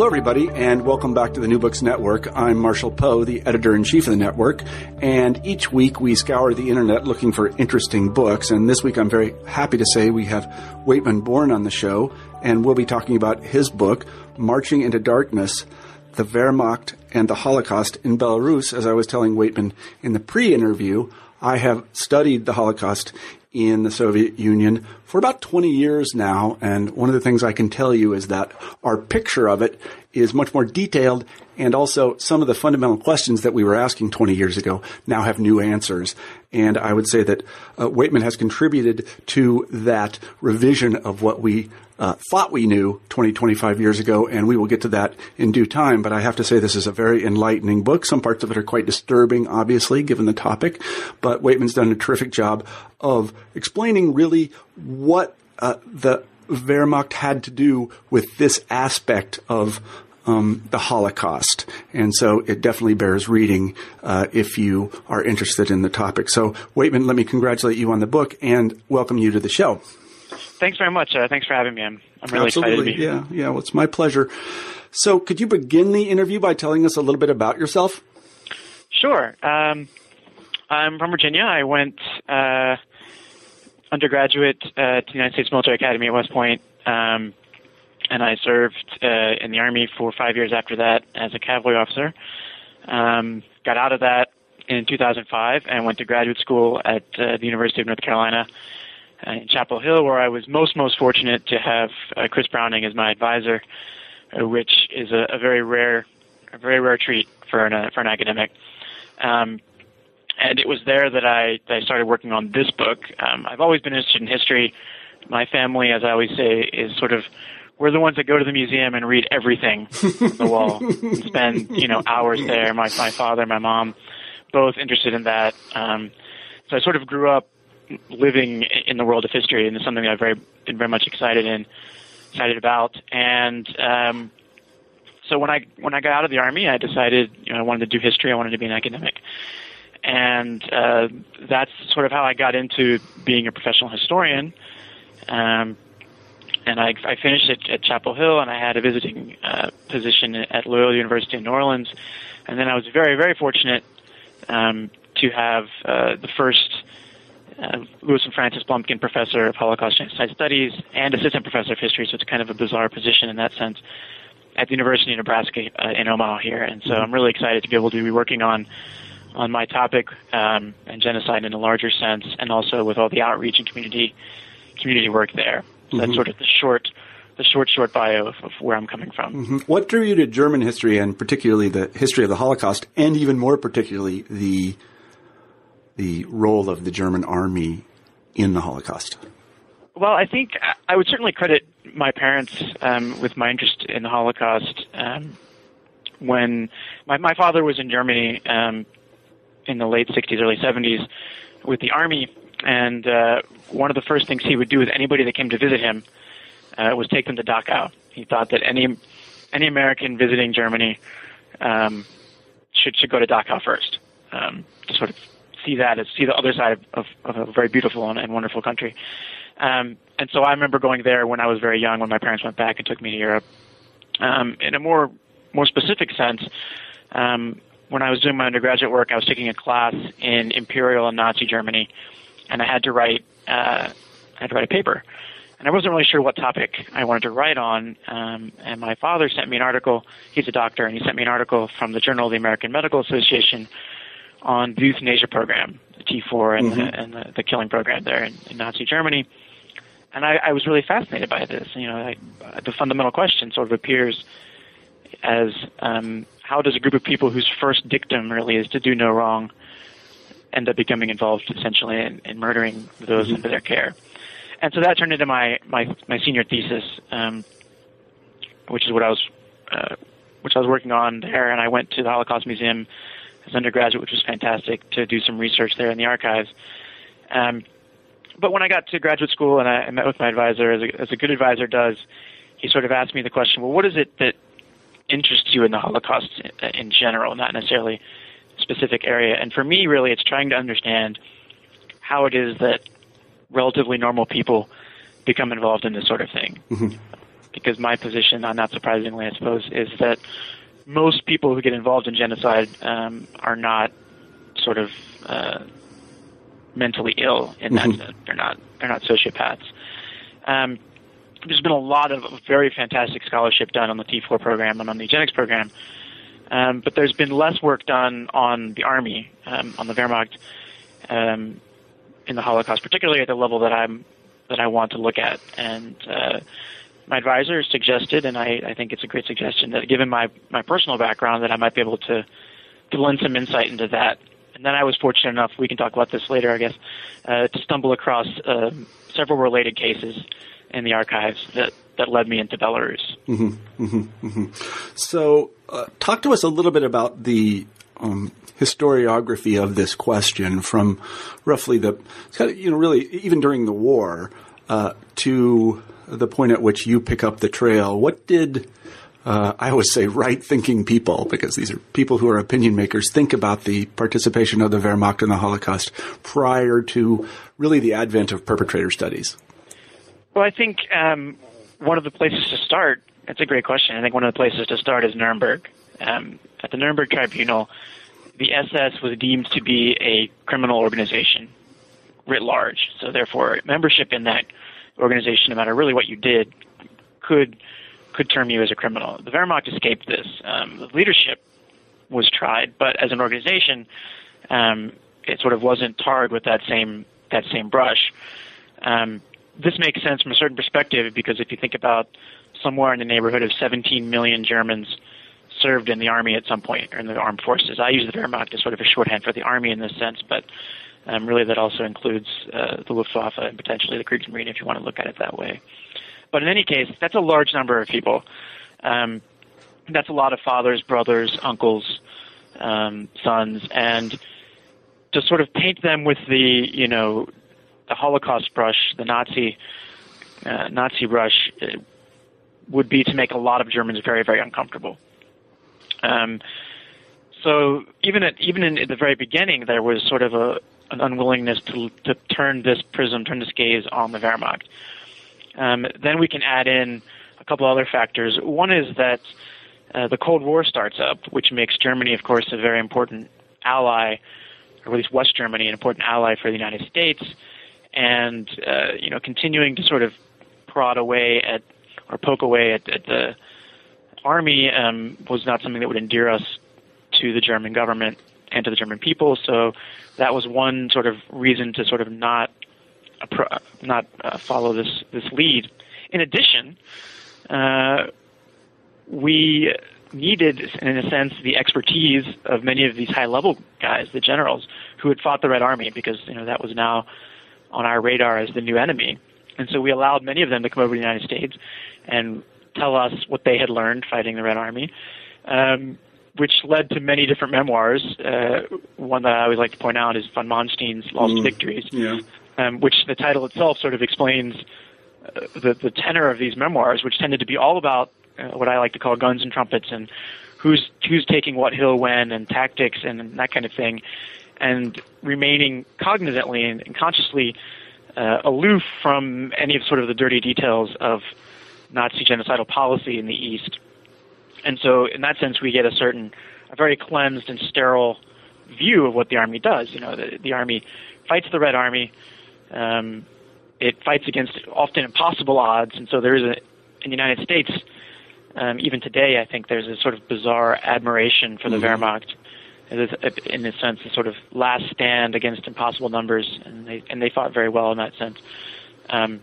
Hello, everybody, and welcome back to the New Books Network. I'm Marshall Poe, the editor in chief of the network, and each week we scour the internet looking for interesting books. And this week I'm very happy to say we have Waitman Beorn on the show, and we'll be talking about his book, Marching into Darkness The Wehrmacht and the Holocaust in Belarus. As I was telling Waitman in the pre interview, I have studied the Holocaust in the Soviet Union for about 20 years now. And one of the things I can tell you is that our picture of it is much more detailed. And also some of the fundamental questions that we were asking 20 years ago now have new answers. And I would say that uh, Waitman has contributed to that revision of what we uh, thought we knew 20, 25 years ago, and we will get to that in due time. But I have to say this is a very enlightening book. Some parts of it are quite disturbing, obviously, given the topic. But Waitman's done a terrific job of explaining really what uh, the Wehrmacht had to do with this aspect of um, the Holocaust. And so it definitely bears reading uh, if you are interested in the topic. So, Waitman, let me congratulate you on the book and welcome you to the show. Thanks very much. Uh, thanks for having me. I'm, I'm really Absolutely. excited to be here. Yeah, yeah. Well, it's my pleasure. So, could you begin the interview by telling us a little bit about yourself? Sure. Um, I'm from Virginia. I went uh, undergraduate uh, to the United States Military Academy at West Point, um, and I served uh, in the Army for five years after that as a cavalry officer. Um, got out of that in 2005 and went to graduate school at uh, the University of North Carolina uh, in Chapel Hill, where I was most most fortunate to have uh, Chris Browning as my advisor, uh, which is a, a very rare, a very rare treat for an uh, for an academic. Um, and it was there that I that I started working on this book. Um, I've always been interested in history. My family, as I always say, is sort of we're the ones that go to the museum and read everything on the wall, and spend you know hours there. My my father, my mom, both interested in that. Um, so I sort of grew up living in the world of history, and it's something that I've very been very much excited in, excited about. And um, so when I when I got out of the army, I decided you know I wanted to do history. I wanted to be an academic, and uh, that's sort of how I got into being a professional historian. Um, and I, I finished at, at Chapel Hill, and I had a visiting uh, position at Loyola University in New Orleans. And then I was very, very fortunate um, to have uh, the first uh, Louis and Frances Blumkin Professor of Holocaust Genocide Studies and Assistant Professor of History, so it's kind of a bizarre position in that sense, at the University of Nebraska uh, in Omaha here. And so I'm really excited to be able to be working on on my topic um, and genocide in a larger sense, and also with all the outreach and community community work there. So that's sort of the short the short short bio of, of where I'm coming from. What drew you to German history, and particularly the history of the Holocaust, and even more particularly the the role of the German army in the Holocaust? Well, I think I would certainly credit my parents um, with my interest in the Holocaust. Um, when my my father was in Germany um, in the late '60s, early '70s with the army, and uh, one of the first things he would do with anybody that came to visit him uh, was take them to Dachau. He thought that any any American visiting Germany um, should should go to Dachau first um, to sort of see that as see the other side of, of, of a very beautiful and, and wonderful country. Um, and so I remember going there when I was very young, when my parents went back and took me to Europe. Um, in a more more specific sense, um, when I was doing my undergraduate work, I was taking a class in Imperial and Nazi Germany, and I had to write uh, I had to write a paper, and I wasn't really sure what topic I wanted to write on. Um, and my father sent me an article. He's a doctor, and he sent me an article from the Journal of the American Medical Association on the euthanasia program, the T4 and, the, and the, the killing program there in, in Nazi Germany. And I, I was really fascinated by this. You know, I, the fundamental question sort of appears as um, how does a group of people whose first dictum really is to do no wrong end up becoming involved essentially in, in murdering those mm-hmm. under their care. And so that turned into my my, my senior thesis, um, which is what I was uh, which I was working on there. And I went to the Holocaust Museum as undergraduate, which was fantastic to do some research there in the archives. Um, but when I got to graduate school and I, I met with my advisor, as a, as a good advisor does, he sort of asked me the question, well, what is it that interests you in the Holocaust in, in general, not necessarily specific area? And for me, really, it's trying to understand how it is that relatively normal people become involved in this sort of thing. Mm-hmm. Because my position, uh, not surprisingly, I suppose, is that most people who get involved in genocide um, are not sort of uh, mentally ill in mm-hmm. sense. They're not they're not sociopaths. Um, there's been a lot of very fantastic scholarship done on the T4 program and on the eugenics program, um, but there's been less work done on the army, um, on the Wehrmacht, um, in the Holocaust, particularly at the level that I'm that I want to look at. And uh, my advisor suggested, and I, I think it's a great suggestion, that given my my personal background, that I might be able to to lend some insight into that and then I was fortunate enough, we can talk about this later, I guess, uh, to stumble across uh, several related cases in the archives that, that led me into Belarus. Mm-hmm, mm-hmm, mm-hmm. So, uh, talk to us a little bit about the um, historiography of this question from roughly the, you know, really, even during the war uh, to the point at which you pick up the trail. What did uh, I always say right thinking people, because these are people who are opinion makers, think about the participation of the Wehrmacht in the Holocaust prior to really the advent of perpetrator studies? Well, I think um, one of the places to start, that's a great question. I think one of the places to start is Nuremberg. Um, at the Nuremberg Tribunal, the SS was deemed to be a criminal organization writ large. So, therefore, membership in that organization, no matter really what you did, could could term you as a criminal. The Wehrmacht escaped this. Um, the leadership was tried, but as an organization, um, it sort of wasn't tarred with that same that same brush. Um, this makes sense from a certain perspective because if you think about somewhere in the neighborhood of 17 million Germans served in the army at some point or in the armed forces. I use the Wehrmacht as sort of a shorthand for the army in this sense, but um, really that also includes uh, the Luftwaffe and potentially the Kriegsmarine if you want to look at it that way. But in any case, that's a large number of people. Um, that's a lot of fathers, brothers, uncles, um, sons, and to sort of paint them with the you know the Holocaust brush, the Nazi uh, Nazi brush, uh, would be to make a lot of Germans very very uncomfortable. Um, so even at even in, at the very beginning, there was sort of a an unwillingness to to turn this prism, turn this gaze on the Wehrmacht. Um, then we can add in a couple other factors. One is that uh, the Cold War starts up, which makes Germany, of course, a very important ally, or at least West Germany, an important ally for the United States, and uh, you know, continuing to sort of prod away at or poke away at, at the army um, was not something that would endear us to the German government and to the German people. So that was one sort of reason to sort of not not uh, follow this this lead. In addition, uh, we needed, in a sense, the expertise of many of these high-level guys, the generals, who had fought the Red Army, because you know that was now on our radar as the new enemy. And so we allowed many of them to come over to the United States and tell us what they had learned fighting the Red Army, um, which led to many different memoirs. Uh, one that I always like to point out is von Manstein's Lost mm, Victories, yeah um, which the title itself sort of explains uh, the, the tenor of these memoirs, which tended to be all about uh, what I like to call guns and trumpets and who's who's taking what hill when and tactics and that kind of thing, and remaining cognizantly and, and consciously uh, aloof from any of sort of the dirty details of Nazi genocidal policy in the East. And so, in that sense, we get a certain, a very cleansed and sterile view of what the army does. You know, the, the army fights the Red Army um, it fights against often impossible odds, and so there is a in the United States, um, even today, I think there's a sort of bizarre admiration for the mm-hmm. Wehrmacht. In a sense, a sort of last stand against impossible numbers, and they and they fought very well in that sense. Um,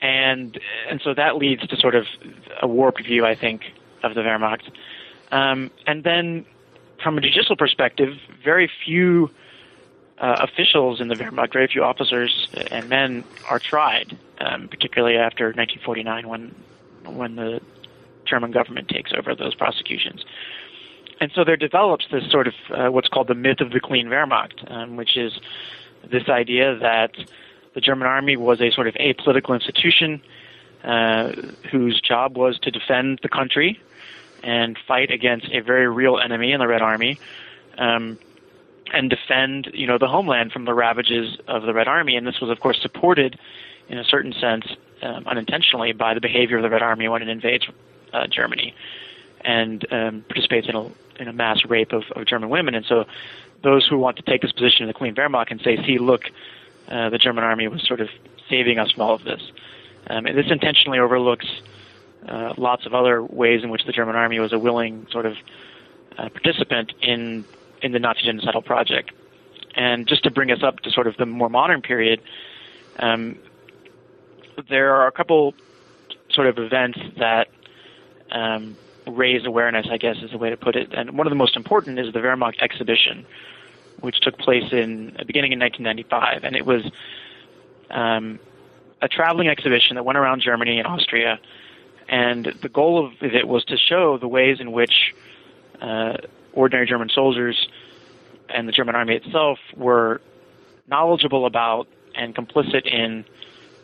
and and so that leads to sort of a warped view, I think, of the Wehrmacht. Um, and then, from a judicial perspective, very few uh, officials in the Wehrmacht, very few officers and men, are tried, um, particularly after 1949 when when the German government takes over those prosecutions. And so there develops this sort of uh, what's called the myth of the clean Wehrmacht, um, which is this idea that the German army was a sort of apolitical institution uh, whose job was to defend the country and fight against a very real enemy in the Red Army, um, and defend you know the homeland from the ravages of the Red Army. And this was, of course, supported in a certain sense, um, unintentionally, by the behavior of the Red Army when it invades uh, Germany and um, participates in a in a mass rape of, of German women. And so, those who want to take this position in the Clean Wehrmacht and say, "See, look, uh, the German army was sort of saving us from all of this." Um, and this intentionally overlooks uh, lots of other ways in which the German army was a willing sort of uh, participant in in the Nazi genocidal project. And just to bring us up to sort of the more modern period, um, there are a couple sort of events that um, raise awareness, I guess is the way to put it. And one of the most important is the Wehrmacht exhibition, which took place in beginning in 1995, and it was um, a traveling exhibition that went around Germany and Austria. And the goal of it was to show the ways in which uh, ordinary German soldiers and the German army itself were knowledgeable about and complicit in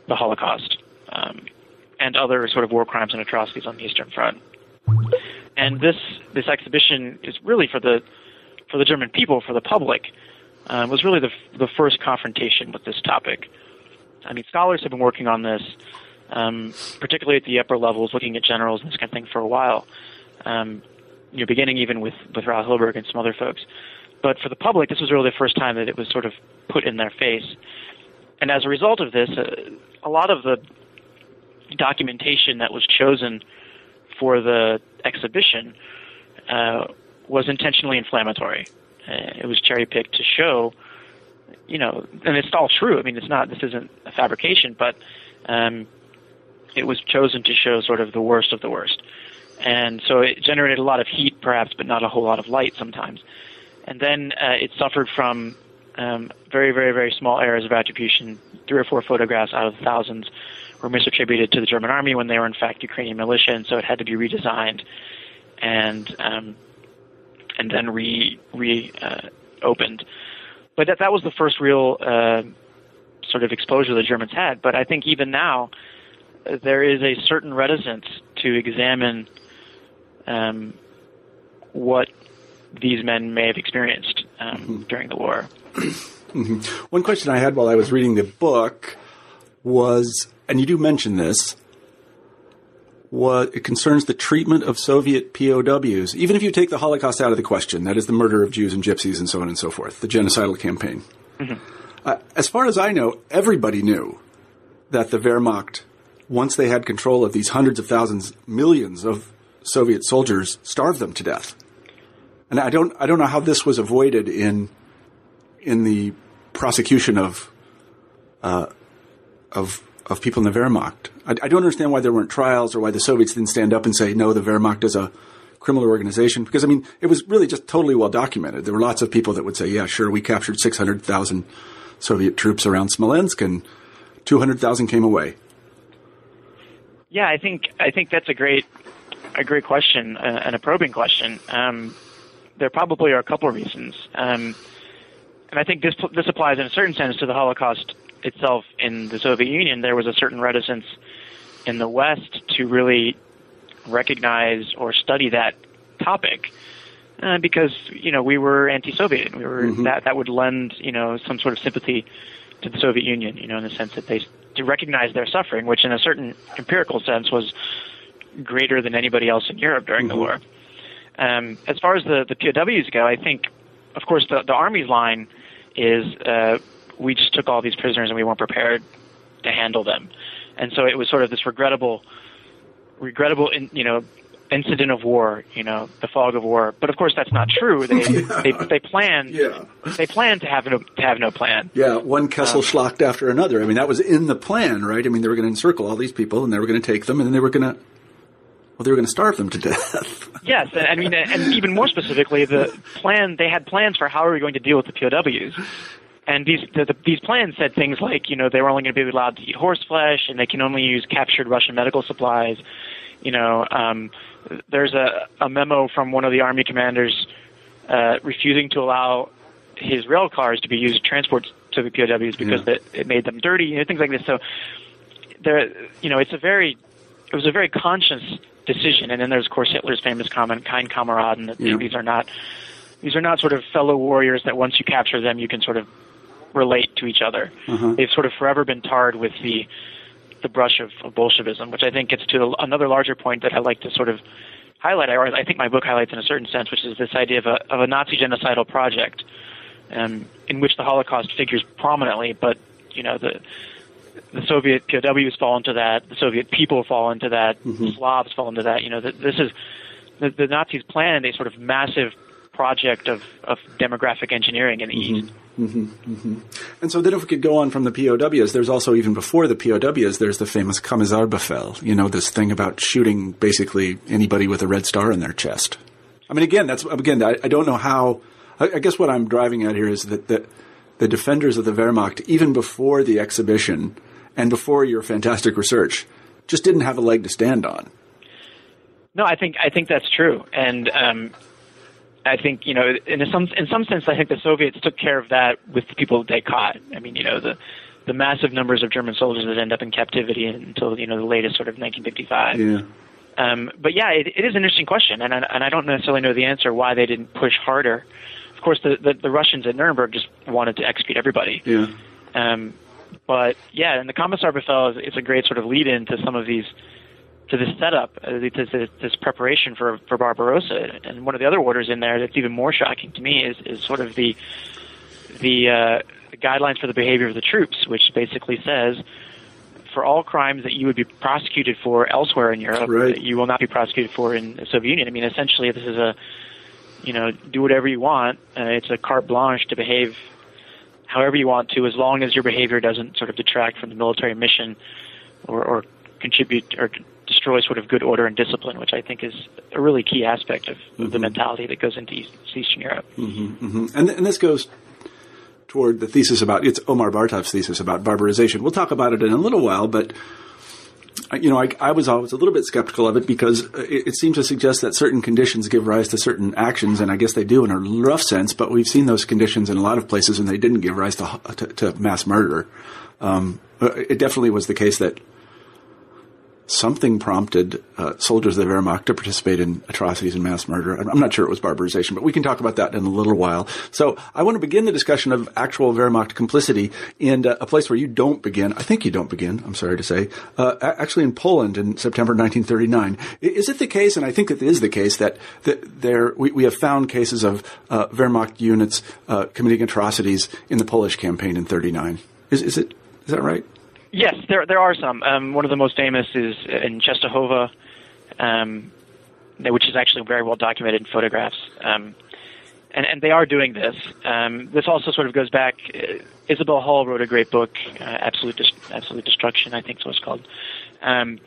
the Holocaust um, and other sort of war crimes and atrocities on the Eastern Front. And this this exhibition is really for the for the German people, for the public, uh, was really the the first confrontation with this topic. I mean, scholars have been working on this, um, particularly at the upper levels, looking at generals and this kind of thing for a while. Um, you know, beginning even with with Raoul Hilberg and some other folks. But for the public, this was really the first time that it was sort of put in their face. And as a result of this, uh, a lot of the documentation that was chosen for the exhibition uh, was intentionally inflammatory. Uh, it was cherry picked to show, you know, and it's all true. I mean, it's not. This isn't a fabrication, but um, it was chosen to show sort of the worst of the worst, and so it generated a lot of heat, perhaps, but not a whole lot of light sometimes. And then uh, it suffered from um, very, very, very small errors of attribution. Three or four photographs out of thousands were misattributed to the German army when they were in fact Ukrainian militia, and so it had to be redesigned and um, and then re re uh, opened. But that that was the first real uh, sort of exposure the Germans had. But I think even now uh, there is a certain reticence to examine um, what these men may have experienced um, mm-hmm. during the war. mm-hmm. One question I had while I was reading the book was, and you do mention this, what it concerns the treatment of Soviet POWs, even if you take the Holocaust out of the question, that is the murder of Jews and Gypsies and so on and so forth, the genocidal campaign. Mm-hmm. Uh, as far as I know, everybody knew that the Wehrmacht, once they had control of these hundreds of thousands, millions of Soviet soldiers, starved them to death. And I don't, I don't know how this was avoided in, in the prosecution of, uh, of, of people in the Wehrmacht. I, I, don't understand why there weren't trials or why the Soviets didn't stand up and say, no, the Wehrmacht is a criminal organization. Because, I mean, it was really just totally well documented. There were lots of people that would say, yeah, sure, we captured 600,000 Soviet troops around Smolensk and 200,000 came away. Yeah, I think I think that's a great a great question uh, and a probing question. Um, there probably are a couple of reasons. Um, and I think this this applies in a certain sense to the Holocaust itself in the Soviet Union. There was a certain reticence in the West to really recognize or study that topic uh, because you know we were anti-Soviet. We were mm-hmm. that that would lend you know some sort of sympathy to the Soviet Union. You know, in the sense that they to recognize their suffering, which in a certain empirical sense was greater than anybody else in Europe during mm-hmm. the war. Um, as far as the, the POWs go, I think, of course, the, the Army's line is uh, we just took all these prisoners and we weren't prepared to handle them. And so it was sort of this regrettable, regrettable, in, you know, incident of war, you know, the fog of war. But of course, that's not true. They yeah. they, they planned yeah. they planned to have no to have no plan. Yeah, one Kesselschlacht um, after another. I mean, that was in the plan, right? I mean, they were going to encircle all these people, and they were going to take them, and then they were going to well, they were going to starve them to death. yes, and I mean, and even more specifically, the plan they had plans for how are we going to deal with the POWs. And these the, the, these plans said things like you know they were only going to be allowed to eat horse flesh and they can only use captured Russian medical supplies. You know, um, there's a, a memo from one of the army commanders uh, refusing to allow his rail cars to be used to transport to the POWs because Yeah. it, it made them dirty, you know, things like this. So there, you know, it's a very it was a very conscious decision. And then there's of course Hitler's famous comment, "Kein Kameraden," that Yeah. these are not these are not sort of fellow warriors that once you capture them, you can sort of relate to each other. Uh-huh. They've sort of forever been tarred with the the brush of, of Bolshevism, which I think gets to another larger point that I like to sort of highlight, or I think my book highlights in a certain sense, which is this idea of a, of a Nazi genocidal project, um, in which the Holocaust figures prominently, but you know the the Soviet POWs fall into that, the Soviet people fall into that, Slavs fall into that. You know, th this is the, the Nazis planned a sort of massive project of, of demographic engineering in the East. And so then if we could go on from the POWs, there's also even before the POWs, there's the famous Kommissarbefehl, you know, this thing about shooting basically anybody with a red star in their chest. I mean, again, that's, again, I, I don't know how, I, I guess what I'm driving at here is that the, the defenders of the Wehrmacht, even before the exhibition and before your fantastic research, just didn't have a leg to stand on. No, I think I think that's true, and um, I think you know, in some in some sense, I think the Soviets took care of that with the people they caught. I mean, you know, the the massive numbers of German soldiers that end up in captivity until you know the latest sort of 1955. Yeah. Um, but yeah, it, it is an interesting question, and I, and I don't necessarily know the answer why they didn't push harder. Of course, the, the the Russians at Nuremberg just wanted to execute everybody. Yeah. Um, but yeah, and the Commissar Befehl is, is a great sort of lead in to some of these, to this setup, uh, to this, this preparation for for Barbarossa. And one of the other orders in there that's even more shocking to me is is sort of the the, uh, the guidelines for the behavior of the troops, which basically says. For all crimes that you would be prosecuted for elsewhere in Europe, Right. that you will not be prosecuted for in the Soviet Union. I mean, essentially, this is a, you know, do whatever you want. Uh, it's a carte blanche to behave however you want to, as long as your behavior doesn't sort of detract from the military mission or, or contribute or destroy sort of good order and discipline, which I think is a really key aspect of, of the mentality that goes into East, Eastern Europe. And, and this goes toward the thesis about it's Omar Bartov's thesis about barbarization. We'll talk about it in a little while, but uh, you know, I, I was always a little bit skeptical of it because uh, it, it seemed to suggest that certain conditions give rise to certain actions, and I guess they do in a rough sense. But we've seen those conditions in a lot of places, and they didn't give rise to to, to mass murder. Um, uh, it definitely was the case that something prompted uh, soldiers of the Wehrmacht to participate in atrocities and mass murder. I'm not sure it was barbarization, but we can talk about that in a little while. So I want to begin the discussion of actual Wehrmacht complicity in uh, a place where you don't begin. I think you don't begin. I'm sorry to say. Uh, actually, in Poland in September 1939. Is it the case? And I think it is the case that, that there we, we have found cases of uh, Wehrmacht units uh, committing atrocities in the Polish campaign in 39. Is, is it? Is that right? Yes, there there are some. Um, one of the most famous is in Czestochowa, um, which is actually very well documented in photographs. Um, and, and they are doing this. Um, this also sort of goes back. Uh, Isabel Hull wrote a great book, uh, Absolute Absolute Destruction, I think is what it's called, um,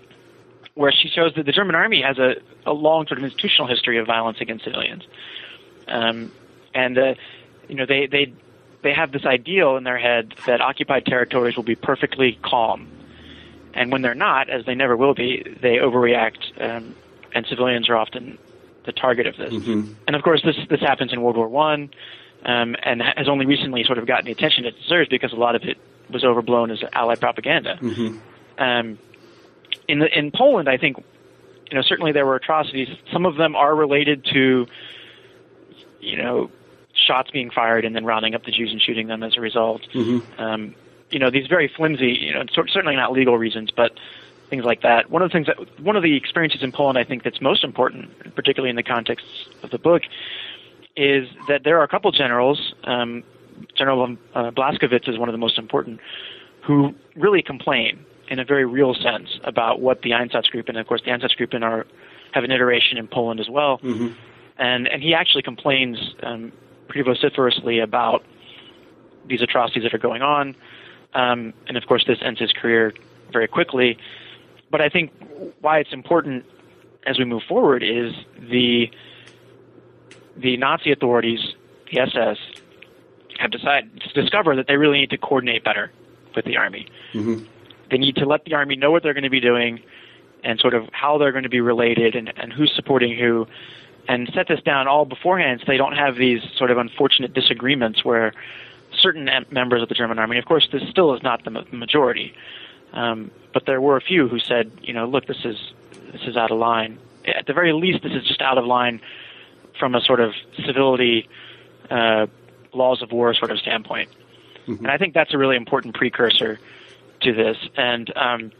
where she shows that the German army has a, a long sort of institutional history of violence against civilians. Um, and uh, you know they they they have this ideal in their head that occupied territories will be perfectly calm, and when they're not, as they never will be, they overreact, um, and civilians are often the target of this. And of course, this this happens in World War One, um, and has only recently sort of gotten the attention it deserves because a lot of it was overblown as Allied propaganda. Um, in the, in Poland, I think you know certainly there were atrocities. Some of them are related to you know shots being fired and then rounding up the Jews and shooting them as a result. Um, you know these very flimsy, you know, certainly not legal reasons, but things like that. One of the things that one of the experiences in Poland I think that's most important, particularly in the context of the book, is that there are a couple generals. Um, General uh, Blaskowitz is one of the most important, who really complain in a very real sense about what the Einsatzgruppen, and of course the Einsatzgruppen are have an iteration in Poland as well, and and he actually complains um, pretty vociferously about these atrocities that are going on, um, and of course this ends his career very quickly. But I think why it's important as we move forward is the the Nazi authorities, the SS, have decided to discover that they really need to coordinate better with the army. Mm-hmm. They need to let the army know what they're going to be doing and sort of how they're going to be related and, and who's supporting who and set this down all beforehand so they don't have these sort of unfortunate disagreements where certain members of the German army, of course, this still is not the majority, um, but there were a few who said, you know, look, this is this is out of line. At the very least, this is just out of line from a sort of civility, uh, laws of war sort of standpoint. Mm-hmm. And I think that's a really important precursor to this. And um,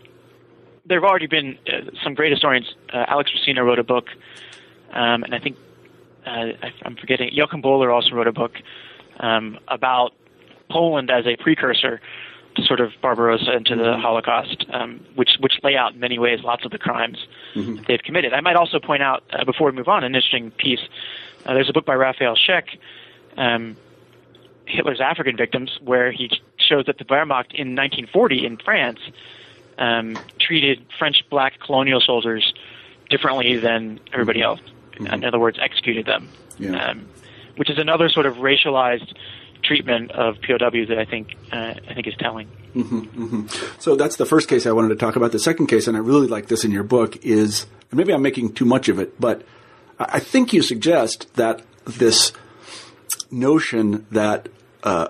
there have already been uh, some great historians. Uh, Alex Rossino wrote a book, um, and I think uh, I, I'm forgetting. Joachim Bohler also wrote a book um, about Poland as a precursor to sort of Barbarossa and to the mm-hmm. Holocaust, um, which which lay out in many ways lots of the crimes mm-hmm. that they've committed. I might also point out uh, before we move on an interesting piece. Uh, there's a book by Raphael Scheck, um, Hitler's African Victims, where he shows that the Wehrmacht in 1940 in France um, treated French black colonial soldiers differently than everybody mm-hmm. else. Mm-hmm. In other words, executed them. Yeah. Um, which is another sort of racialized treatment of POWs that I think uh, I think is telling. Mm-hmm, mm-hmm. So that's the first case I wanted to talk about. The second case, and I really like this in your book, is maybe I'm making too much of it, but I think you suggest that this notion that, uh,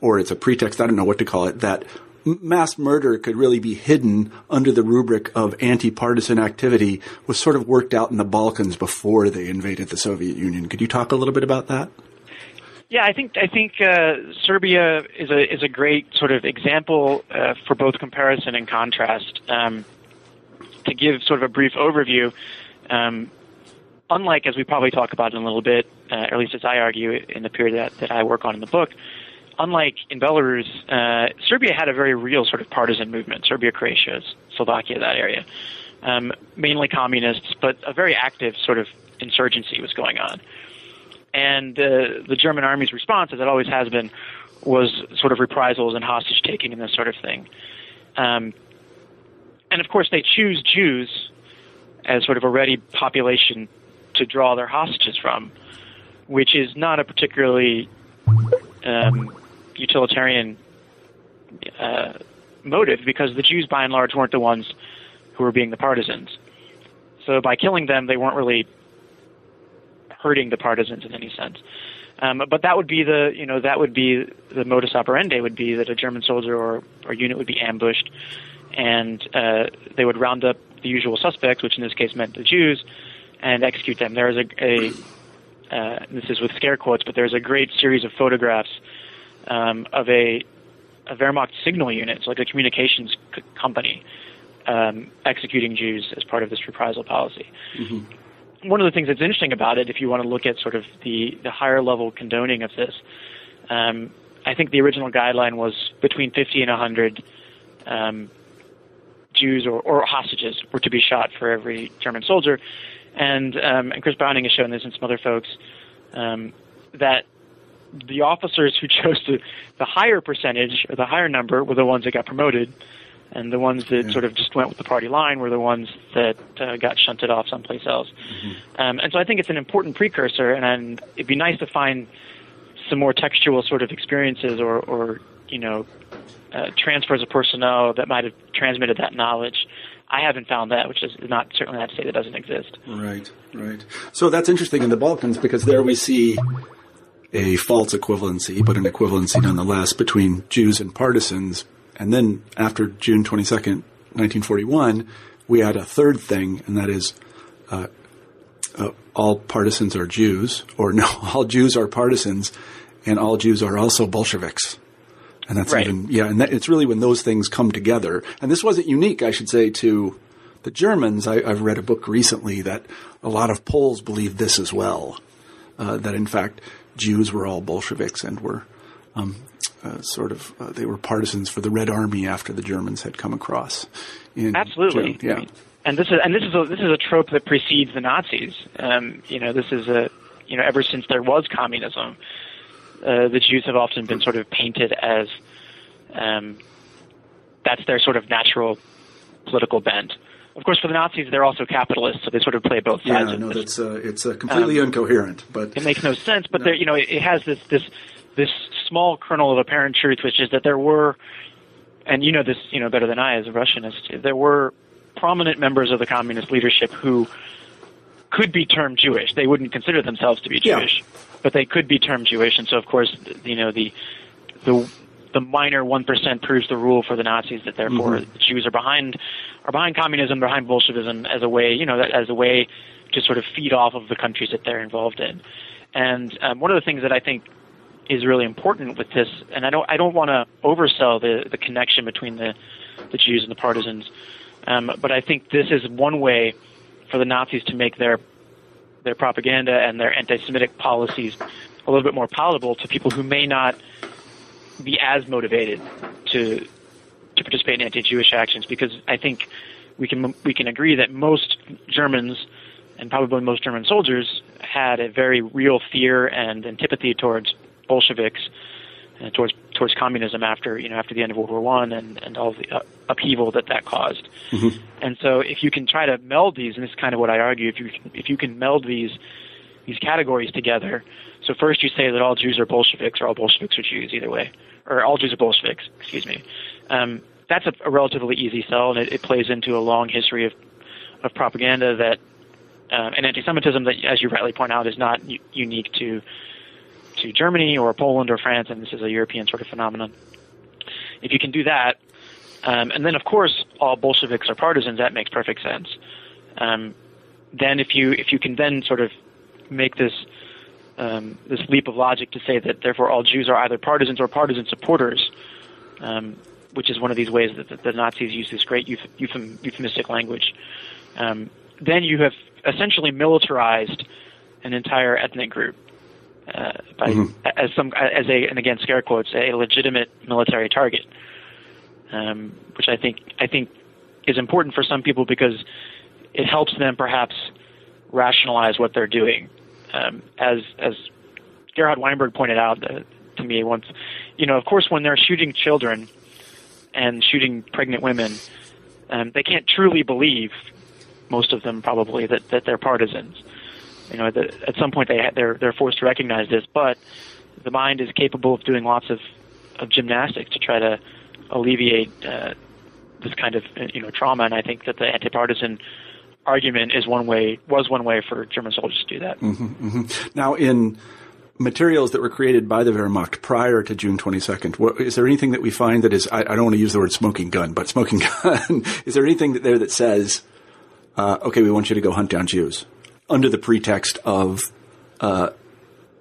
or it's a pretext, I don't know what to call it, that mass murder could really be hidden under the rubric of anti-partisan activity was sort of worked out in the Balkans before they invaded the Soviet Union. Could you talk a little bit about that? Yeah, I think I think uh, Serbia is a is a great sort of example uh, for both comparison and contrast. Um, to give sort of a brief overview, um, unlike as we probably talk about in a little bit, uh, or at least as I argue in the period that, that I work on in the book, unlike in Belarus, uh, Serbia had a very real sort of partisan movement. Serbia, Croatia, Slovakia, that area, um, mainly communists, but a very active sort of insurgency was going on. And uh, the German army's response, as it always has been, was sort of reprisals and hostage taking and this sort of thing. Um, and of course, they choose Jews as sort of a ready population to draw their hostages from, which is not a particularly um, utilitarian uh, motive because the Jews, by and large, weren't the ones who were being the partisans. So by killing them, they weren't really hurting the partisans in any sense. Um, but that would be the you know that would be the modus operandi would be that a German soldier or, or unit would be ambushed, and uh, they would round up the usual suspects, which in this case meant the Jews, and execute them. There is a, a uh, this is with scare quotes, but there's a great series of photographs um, of a, a Wehrmacht signal unit, so like a communications c- company, um, executing Jews as part of this reprisal policy. Mm-hmm. One of the things that's interesting about it, if you want to look at sort of the, the higher level condoning of this, um, I think the original guideline was between 50 and 100 um, Jews or, or, hostages were to be shot for every German soldier. And, um, and Chris Browning has shown this and some other folks um, that the officers who chose to, the higher percentage or the higher number were the ones that got promoted, and the ones that yeah. sort of just went with the party line were the ones that uh, got shunted off someplace else. Mm-hmm. Um, and so I think it's an important precursor, and, and it'd be nice to find some more textual sort of experiences or, or you know, uh, transfers of personnel that might have transmitted that knowledge. I haven't found that, which is not certainly not to say that doesn't exist. Right, right. So that's interesting in the Balkans because there we see a false equivalency, but an equivalency nonetheless between Jews and partisans. And then after June 22nd, 1941, we had a third thing, and that is uh, uh, all partisans are Jews, or no, all Jews are partisans, and all Jews are also Bolsheviks. And that's right. even, yeah, and that, it's really when those things come together. And this wasn't unique, I should say, to the Germans. I, have read a book recently that a lot of Poles believe this as well. Uh, that in fact, Jews were all Bolsheviks and were um, uh, sort of uh, they were partisans for the Red Army after the Germans had come across. Absolutely, yeah. And this is and this is a, this is a trope that precedes the Nazis. Um, you know, this is a you know ever since there was communism, uh, the Jews have often been sort of painted as um, that's their sort of natural political bent. Of course, for the Nazis, they're also capitalists, so they sort of play both sides. Yeah, no, that's uh, it's uh, completely um, incoherent. But it makes no sense. But no. there, you know, it, it has this this this small kernel of apparent truth, which is that there were, and you know this, you know better than I as a Russianist, there were prominent members of the communist leadership who could be termed Jewish. They wouldn't consider themselves to be Jewish, yeah. but they could be termed Jewish. And so, of course, you know the the the minor one percent proves the rule for the Nazis that therefore mm-hmm. the Jews are behind are behind communism, behind Bolshevism as a way, you know, as a way to sort of feed off of the countries that they're involved in. And um, one of the things that I think is really important with this, and I don't I don't want to oversell the the connection between the the Jews and the partisans, um, but I think this is one way for the Nazis to make their their propaganda and their anti-Semitic policies a little bit more palatable to people who may not be as motivated to to participate in anti-Jewish actions because I think we can we can agree that most Germans and probably most German soldiers had a very real fear and antipathy towards Bolsheviks and towards towards communism after you know after the end of World War One and and all the uh, upheaval that that caused. Mm-hmm. And so if you can try to meld these, and this is kind of what I argue, if you if you can meld these these categories together. So first you say that all Jews are Bolsheviks, or all Bolsheviks are Jews, either way, or all Jews are Bolsheviks. Excuse me. Um, that's a, a, relatively easy sell, and it, it, plays into a long history of of propaganda that um, and anti-Semitism that, as you rightly point out, is not u- unique to to Germany or Poland or France, and this is a European sort of phenomenon. If you can do that, um, and then of course all Bolsheviks are partisans, that makes perfect sense. Um, then if you if you can then sort of make this um, this leap of logic to say that therefore all Jews are either partisans or partisan supporters, um, which is one of these ways that the, the Nazis use this great euphem, euphemistic language. Um, then you have essentially militarized an entire ethnic group uh, by, mm-hmm. as some as a and again scare quotes a legitimate military target, um, which I think I think is important for some people because it helps them perhaps rationalize what they're doing. Um, as as Gerhard Weinberg pointed out uh, to me once, you know, of course, when they're shooting children and shooting pregnant women, um, they can't truly believe most of them probably that that they're partisans. You know, the, at some point they they're they're forced to recognize this, but the mind is capable of doing lots of of gymnastics to try to alleviate uh, this kind of you know trauma. And I think that the anti-partisan argument is one way was one way for German soldiers to do that. Mm-hmm, mm-hmm. Now in materials that were created by the Wehrmacht prior to June 22nd. What, is there anything that we find that is, I, I, don't want to use the word smoking gun, but smoking gun, is there anything that there that says, uh, okay, we want you to go hunt down Jews? under the pretext of uh,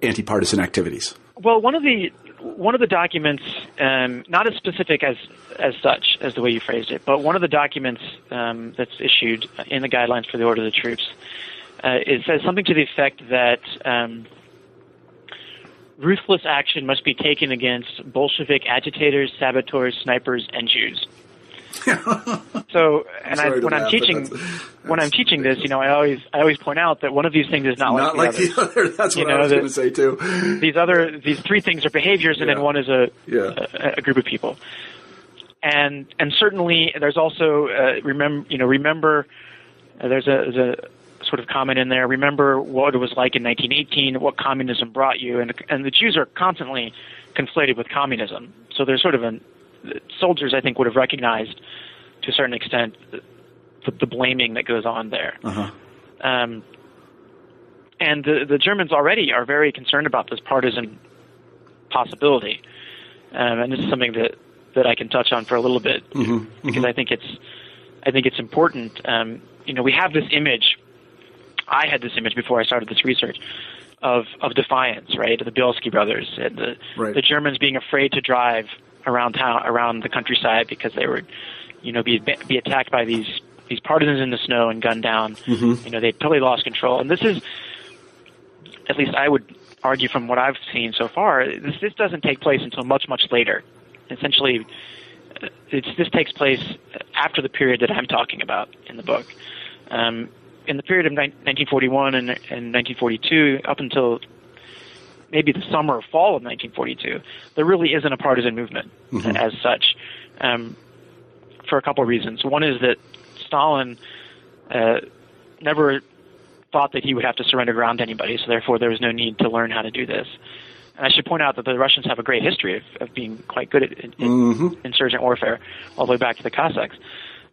anti-partisan activities? Well, one of the one of the documents, um, not as specific as as such as the way you phrased it, but one of the documents um, that's issued in the guidelines for the Order of the Troops, uh, it says something to the effect that um, ruthless action must be taken against Bolshevik agitators, saboteurs, snipers, and Jews. So, and I, when I'm teaching, that's, that's, when I'm teaching this, you know, I always, I always point out that one of these things is not, not like, the, like other. the other. That's you what know, I was going to say too. These other, these three things are behaviors, and yeah. then one is a, yeah. a, a, group of people. And and certainly, there's also uh, remember, you know, remember, uh, there's a, there's a sort of comment in there. Remember what it was like in 1918, what communism brought you, and and the Jews are constantly conflated with communism. So there's sort of an soldiers, I think, would have recognized to a certain extent the, the blaming that goes on there. Uh-huh. Um, and the, the Germans already are very concerned about this partisan possibility. Um, and this is something that, that I can touch on for a little bit mm-hmm. mm-hmm. because I think it's I think it's important. Um, you know, we have this image. I had this image before I started this research of of defiance, right? The Bielski brothers and the right. the Germans being afraid to drive around town, around the countryside because they were, you know, be be attacked by these these partisans in the snow and gunned down. Mm-hmm. You know, they totally lost control. And this is, at least I would argue from what I've seen so far, this this doesn't take place until much much later. Essentially, uh, it's, this takes place after the period that I'm talking about in the book. Um, in the period of 1941 and, and 1942, up until maybe the summer or fall of 1942, there really isn't a partisan movement mm-hmm. as such, um, for a couple of reasons. One is that Stalin uh, never thought that he would have to surrender ground to anybody, so therefore there was no need to learn how to do this. And I should point out that the Russians have a great history of, of being quite good at in, Mm-hmm. insurgent warfare, all the way back to the Cossacks.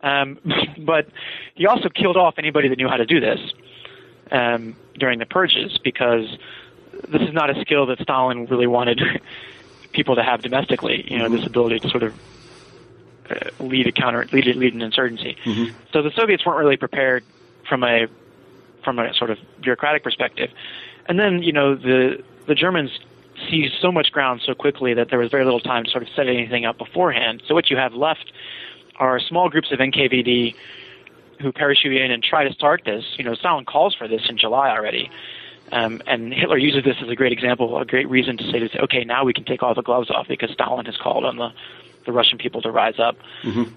Um, but he also killed off anybody that knew how to do this um, during the purges because this is not a skill that Stalin really wanted people to have domestically. You know, this ability to sort of uh, lead a counter, lead, lead an insurgency. So the Soviets weren't really prepared from a from a sort of bureaucratic perspective. And then you know the the Germans seized so much ground so quickly that there was very little time to sort of set anything up beforehand. So what you have left are small groups of NKVD who parachute in and try to start this. You know, Stalin calls for this in July already. Um, and Hitler uses this as a great example, a great reason to say, to say, okay, now we can take all the gloves off because Stalin has called on the, the Russian people to rise up.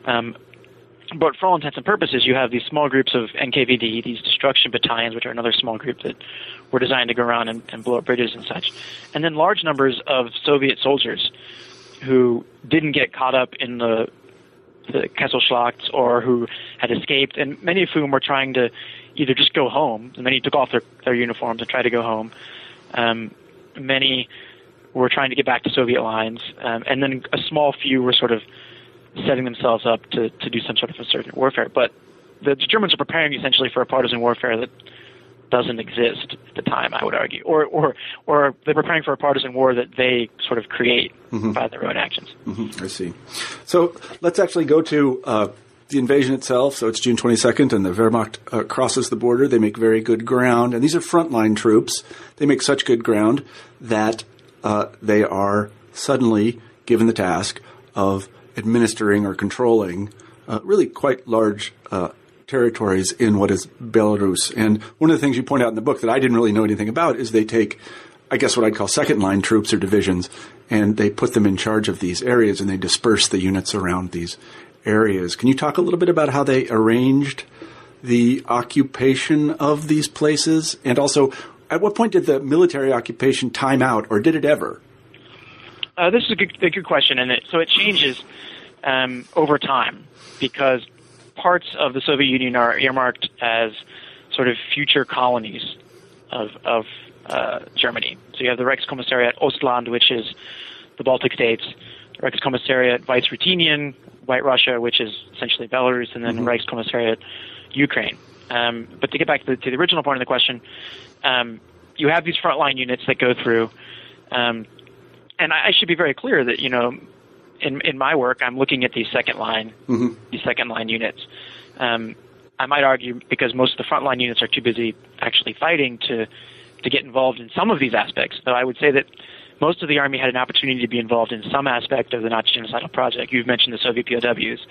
Um, but for all intents and purposes, you have these small groups of NKVD, these destruction battalions, which are another small group that were designed to go around and, and blow up bridges and such, and then large numbers of Soviet soldiers who didn't get caught up in the the Kessel Kesselschlacht or who had escaped, and many of whom were trying to either just go home. And many took off their, their uniforms and tried to go home. Um, many were trying to get back to Soviet lines, um, and then a small few were sort of setting themselves up to, to do some sort of insurgent warfare. But the Germans are preparing essentially for a partisan warfare that doesn't exist at the time, I would argue, or or or they're preparing for a partisan war that they sort of create by their own actions. I see. So let's actually go to uh, the invasion itself. So it's June 22nd, and the Wehrmacht uh, crosses the border. They make very good ground, and these are frontline troops. They make such good ground that uh, they are suddenly given the task of administering or controlling uh, really quite large uh, territories in what is Belarus. And one of the things you point out in the book that I didn't really know anything about is they take, I guess, what I'd call second line troops or divisions, and they put them in charge of these areas and they disperse the units around these areas. Can you talk a little bit about how they arranged the occupation of these places? And also, at what point did the military occupation time out, or did it ever? Uh, this is a good, a good question, and it, so it changes um, over time because parts of the Soviet Union are earmarked as sort of future colonies of, of uh, Germany. So you have the Reichskommissariat Ostland, which is the Baltic states, Reichskommissariat Weißruthenien, White Russia, which is essentially Belarus, and then Reichskommissariat Ukraine. Um, but to get back to the, to the original point of the question, um, you have these frontline units that go through. Um, and I, I should be very clear that you know, in in my work, I'm looking at these second line these second line units. Um, I might argue because most of the frontline units are too busy actually fighting to to get involved in some of these aspects. Though I would say that most of the army had an opportunity to be involved in some aspect of the Nazi genocidal project. You've mentioned the Soviet POWs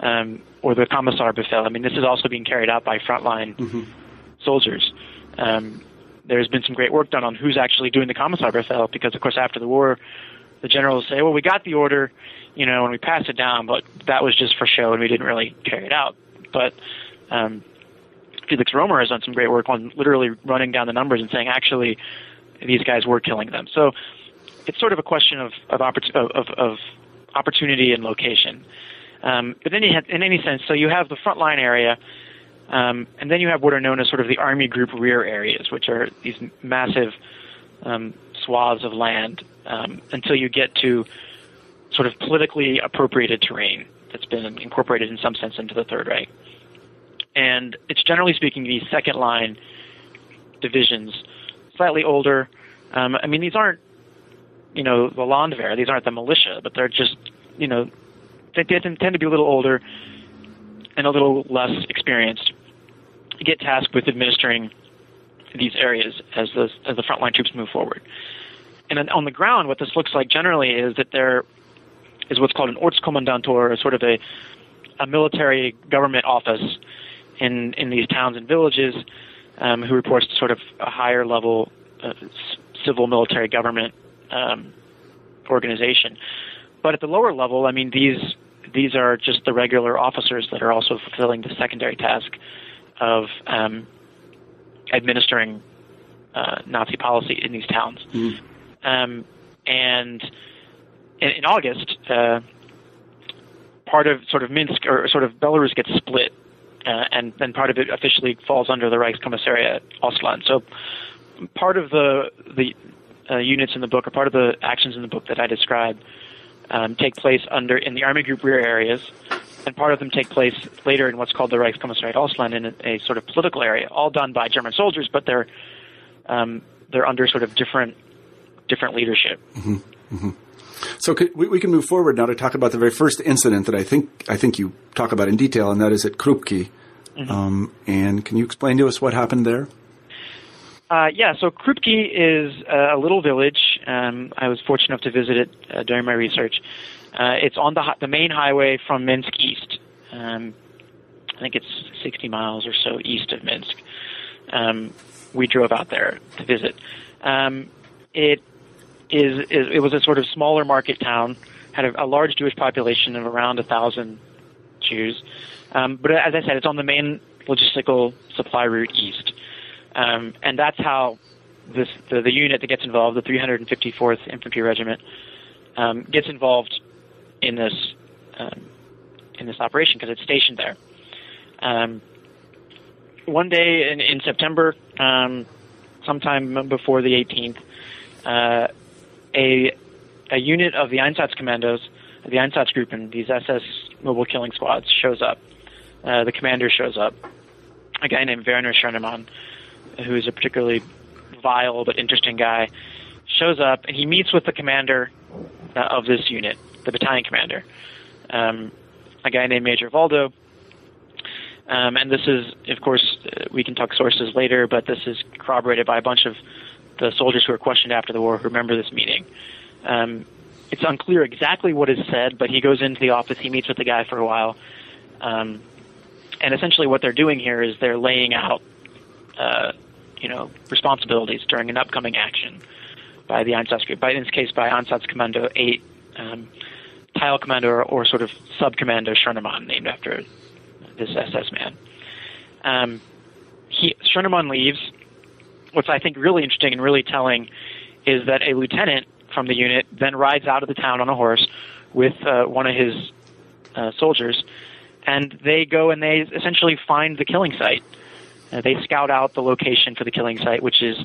um, or the Commissar Befehl. I mean, this is also being carried out by frontline soldiers. Um, there's been some great work done on who's actually doing the Commissar Befehl because, of course, after the war, the generals say, well, we got the order, you know, and we passed it down, but that was just for show and we didn't really carry it out. But um, Felix Romer has done some great work on literally running down the numbers and saying, actually, these guys were killing them. So it's sort of a question of of, oppor- of, of opportunity and location. Um, but then you have, in any sense, so you have the frontline area, um, and then you have what are known as sort of the army group rear areas, which are these massive um, swaths of land um, until you get to sort of politically appropriated terrain that's been incorporated in some sense into the Third Reich. And it's generally speaking these second line divisions, slightly older. Um, I mean, these aren't, you know, the Landwehr. These aren't the militia, but they're just, you know, they, they tend to be a little older and a little less experienced. Get tasked with administering these areas as the as the frontline troops move forward. And then on the ground, what this looks like generally is that there is what's called an Ortskommandantur, or sort of a a military government office in in these towns and villages, um, who reports to sort of a higher level uh, civil military government um, organization. But at the lower level, I mean these these are just the regular officers that are also fulfilling the secondary task of um, administering uh, Nazi policy in these towns. Um, and in, in August, uh, part of sort of Minsk or sort of Belarus gets split uh, and then part of it officially falls under the Reichskommissariat Ostland. So part of the the uh, units in the book, or part of the actions in the book that I describe, um, take place under in the Army Group rear areas, and part of them take place later in what's called the Reichskommissariat Ostland in a, a sort of political area, all done by German soldiers, but they're um, they're under sort of different different leadership. Mm-hmm. Mm-hmm. So could, we, we, can move forward now to talk about the very first incident that I think I think you talk about in detail, and that is at Krupki. Mm-hmm. Um, and can you explain to us what happened there? Uh, yeah, so Krupki is a little village. Um, I was fortunate enough to visit it uh, during my research. Uh, it's on the the main highway from Minsk east. Um, I think it's 60 miles or so east of Minsk. Um, we drove out there to visit. Um, it is, is it was a sort of smaller market town, had a, a large Jewish population of around a thousand Jews. Um, but as I said, it's on the main logistical supply route east, um, and that's how this the, the unit that gets involved, the 354th Infantry Regiment, um, gets involved in this um, in this operation because it's stationed there. Um, one day in, in September, um, sometime before the 18th, uh, a a unit of the Einsatzkommandos, the Einsatzgruppen, these SS mobile killing squads, shows up. Uh, the commander shows up, a guy named Werner Schoenemann, who is a particularly vile but interesting guy, shows up and he meets with the commander uh, of this unit, the battalion commander, um, a guy named Major Valdo. Um, and this is, of course, uh, we can talk sources later, but this is corroborated by a bunch of the soldiers who were questioned after the war who remember this meeting. Um, it's unclear exactly what is said, but he goes into the office, he meets with the guy for a while, um, and essentially what they're doing here is they're laying out, uh, you know, responsibilities during an upcoming action by the Einsatzgruppe, by in this case by Einsatzkommando 8, um, Teilkommando or, or sort of subcommando Schoenemann, named after this SS man. Um, he Schoenemann leaves what's I think really interesting and really telling is that a lieutenant from the unit then rides out of the town on a horse with uh, one of his uh, soldiers, and they go and they essentially find the killing site. Uh, they scout out the location for the killing site, which is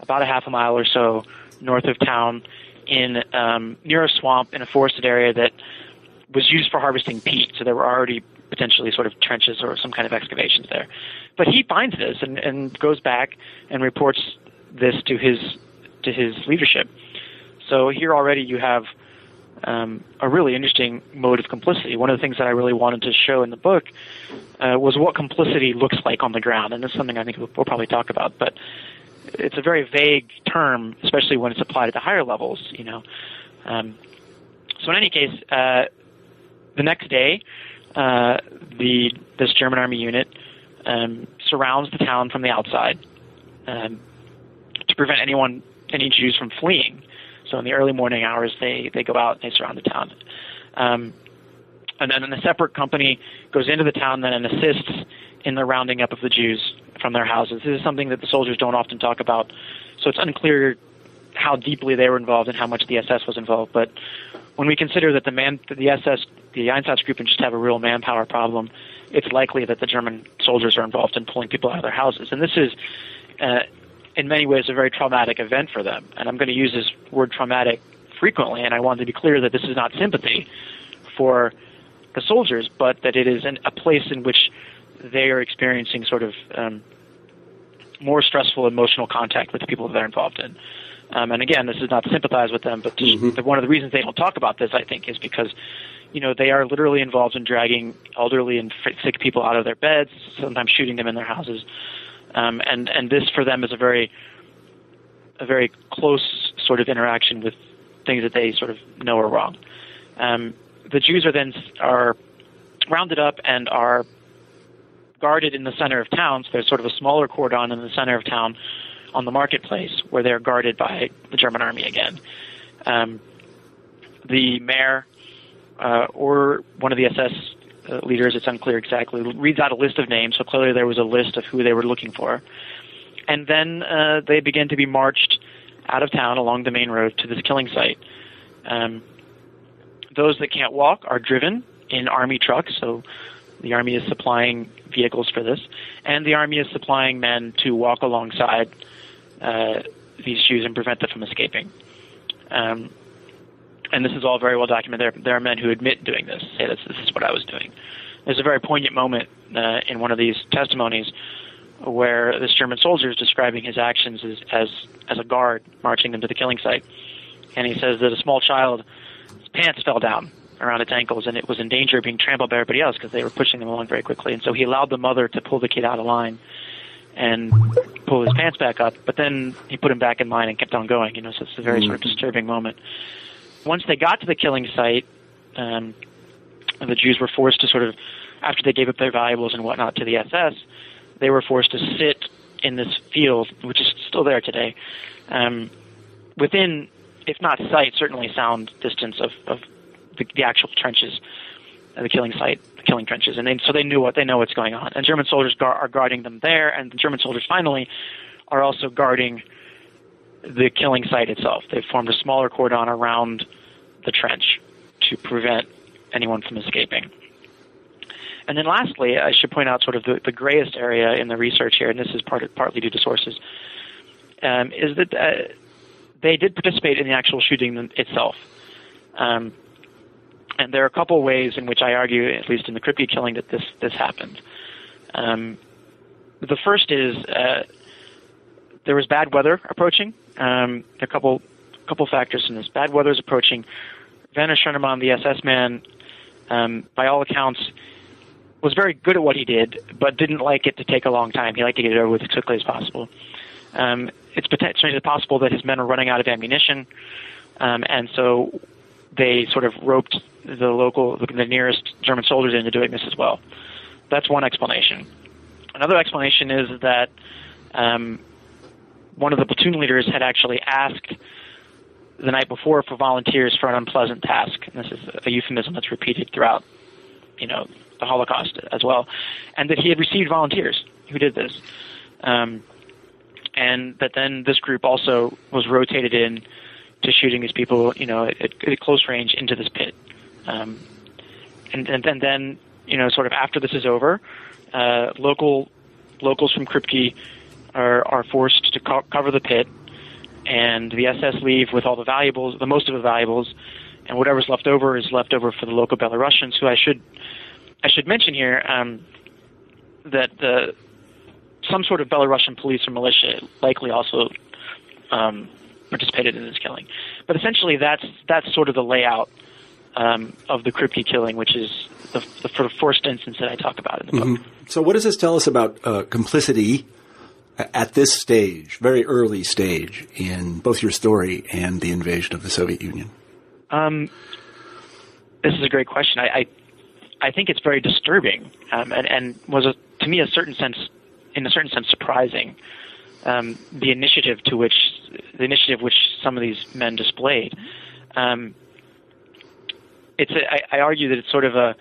about a half a mile or so north of town, in um, near a swamp in a forested area that was used for harvesting peat. So there were already potentially sort of trenches or some kind of excavations there. But he finds this and, and goes back and reports this to his to his leadership. So here already you have um, a really interesting mode of complicity. One of the things that I really wanted to show in the book uh, was what complicity looks like on the ground, and this is something I think we'll, we'll probably talk about. But it's a very vague term, especially when it's applied at the higher levels. You know. Um, so in any case, uh, the next day, uh, the this German army unit um, surrounds the town from the outside um, to prevent anyone, any Jews, from fleeing. So in the early morning hours, they they go out and they surround the town. Um, and then a separate company goes into the town then and assists in the rounding up of the Jews from their houses. This is something that the soldiers don't often talk about, so it's unclear how deeply they were involved and how much the SS was involved. But when we consider that the man, the SS, the Einsatzgruppen just have a real manpower problem, it's likely that the German soldiers are involved in pulling people out of their houses. And this is, uh, in many ways, a very traumatic event for them. And I'm going to use this word traumatic frequently, and I want to be clear that this is not sympathy for the soldiers, but that it is an, a place in which they are experiencing sort of um, more stressful emotional contact with the people that they're involved in. Um, and again, this is not to sympathize with them, but mm-hmm. one of the reasons they don't talk about this, I think, is because you know they are literally involved in dragging elderly and sick people out of their beds, sometimes shooting them in their houses, um, and and this for them is a very a very close sort of interaction with things that they sort of know are wrong. Um, the Jews are then are rounded up and are guarded in the center of town. So there's sort of a smaller cordon in the center of town on the marketplace where they're guarded by the German army again. Um, the mayor uh, or one of the SS leaders, it's unclear exactly, reads out a list of names, so clearly there was a list of who they were looking for. And then uh, they begin to be marched out of town along the main road to this killing site. Um, those that can't walk are driven in army trucks, so The army is supplying vehicles for this, and the army is supplying men to walk alongside uh, these Jews and prevent them from escaping. Um, and this is all very well documented. There, there are men who admit doing this, say this, this is what I was doing. There's a very poignant moment uh, in one of these testimonies where this German soldier is describing his actions as, as as a guard marching them to the killing site, and he says that a small child, his pants fell down around its ankles, and it was in danger of being trampled by everybody else because they were pushing them along very quickly. And so he allowed the mother to pull the kid out of line and pull his pants back up, but then he put him back in line and kept on going. You know, so it's a very sort of mm-hmm. disturbing moment. Once they got to the killing site, um, the Jews were forced to sort of, after they gave up their valuables and whatnot to the SS, they were forced to sit in this field, which is still there today, um, within, if not sight, certainly sound distance of, of the, the actual trenches, uh, the killing site, the killing trenches, and they, so they knew what they know what's going on. And German soldiers gar- are guarding them there, and the German soldiers finally are also guarding the killing site itself. They've formed a smaller cordon around the trench to prevent anyone from escaping. And then lastly, I should point out sort of the, the grayest area in the research here, and this is part of, partly due to sources, um, is that uh, they did participate in the actual shooting itself. Um, and there are a couple ways in which I argue, at least in the Krupki killing, that this this happened. Um, the first is uh, there was bad weather approaching. Um, a couple couple factors in this. Bad weather is approaching. Werner Schoenemann, the SS man, um, by all accounts, was very good at what he did, but didn't like it to take a long time. He liked to get it over with as quickly as possible. Um, it's potentially possible that his men were running out of ammunition, um, and so they sort of roped the local, the nearest German soldiers into doing this as well. That's one explanation. Another explanation is that um, one of the platoon leaders had actually asked the night before for volunteers for an unpleasant task. And this is a euphemism that's repeated throughout, you know, the Holocaust as well, and that he had received volunteers who did this, um, and that then this group also was rotated in to shooting these people, you know, at, at close range into this pit, um, and, and and then you know, sort of after this is over, uh, local locals from Krupki are are forced to co- cover the pit, and the SS leave with all the valuables, the most of the valuables, and whatever's left over is left over for the local Belarusians, who I should I should mention here um, that the some sort of Belarusian police or militia likely also um, participated in this killing. But essentially, that's that's sort of the layout um, of the Krupki killing, which is the, the, first instance that I talk about in the book. Mm-hmm. So, what does this tell us about uh, complicity at this stage, very early stage, in both your story and the invasion of the Soviet Union? Um, this is a great question. I, I I think it's very disturbing um, and, and was a, to me a certain sense, in a certain sense, surprising. Um, the initiative to which the initiative which some of these men displayed. Um, it's a, I, I argue that it's sort of a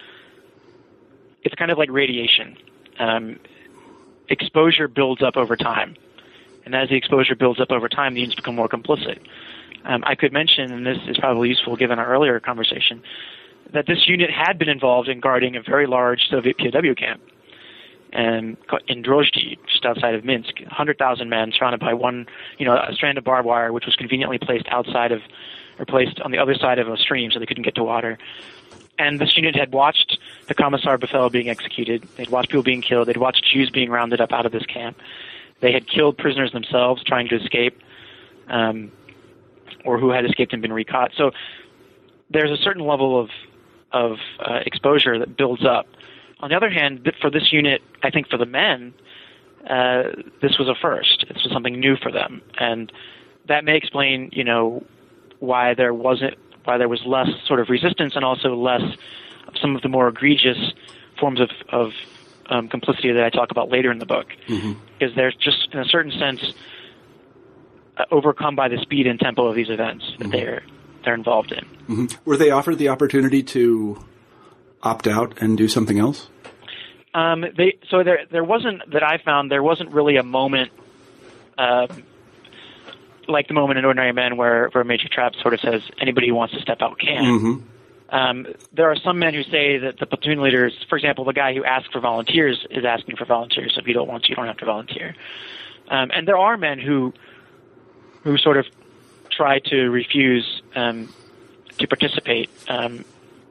it's kind of like radiation. Um, exposure builds up over time, and as the exposure builds up over time, the units become more complicit. Um, I could mention, and this is probably useful given our earlier conversation, that this unit had been involved in guarding a very large Soviet POW camp and in Drozhdy, just outside of Minsk, 100,000 men surrounded by one, you know, a strand of barbed wire, which was conveniently placed outside of, or placed on the other side of a stream so they couldn't get to water. And this unit had watched the Commissar Befehl being executed. They'd watched people being killed. They'd watched Jews being rounded up out of this camp. They had killed prisoners themselves trying to escape, um, or who had escaped and been recaught. So there's a certain level of of uh, exposure that builds up. On the other hand, for this unit, I think for the men, uh, this was a first. This was something new for them, and that may explain, you know, why there wasn't, why there was less sort of resistance, and also less of some of the more egregious forms of, of um, complicity that I talk about later in the book, mm-hmm. because they're just, in a certain sense, uh, overcome by the speed and tempo of these events that mm-hmm. they're they're involved in. Mm-hmm. Were they offered the opportunity to opt out and do something else? Um, they so there there wasn't that I found there wasn't really a moment. Uh, like the moment in Ordinary Men where, where Major Trapp sort of says, anybody who wants to step out can. Mm-hmm. Um, there are some men who say that the platoon leaders, for example, the guy who asks for volunteers is asking for volunteers. So if you don't want to, you don't have to volunteer. Um, and there are men who who sort of try to refuse um, to participate. Um,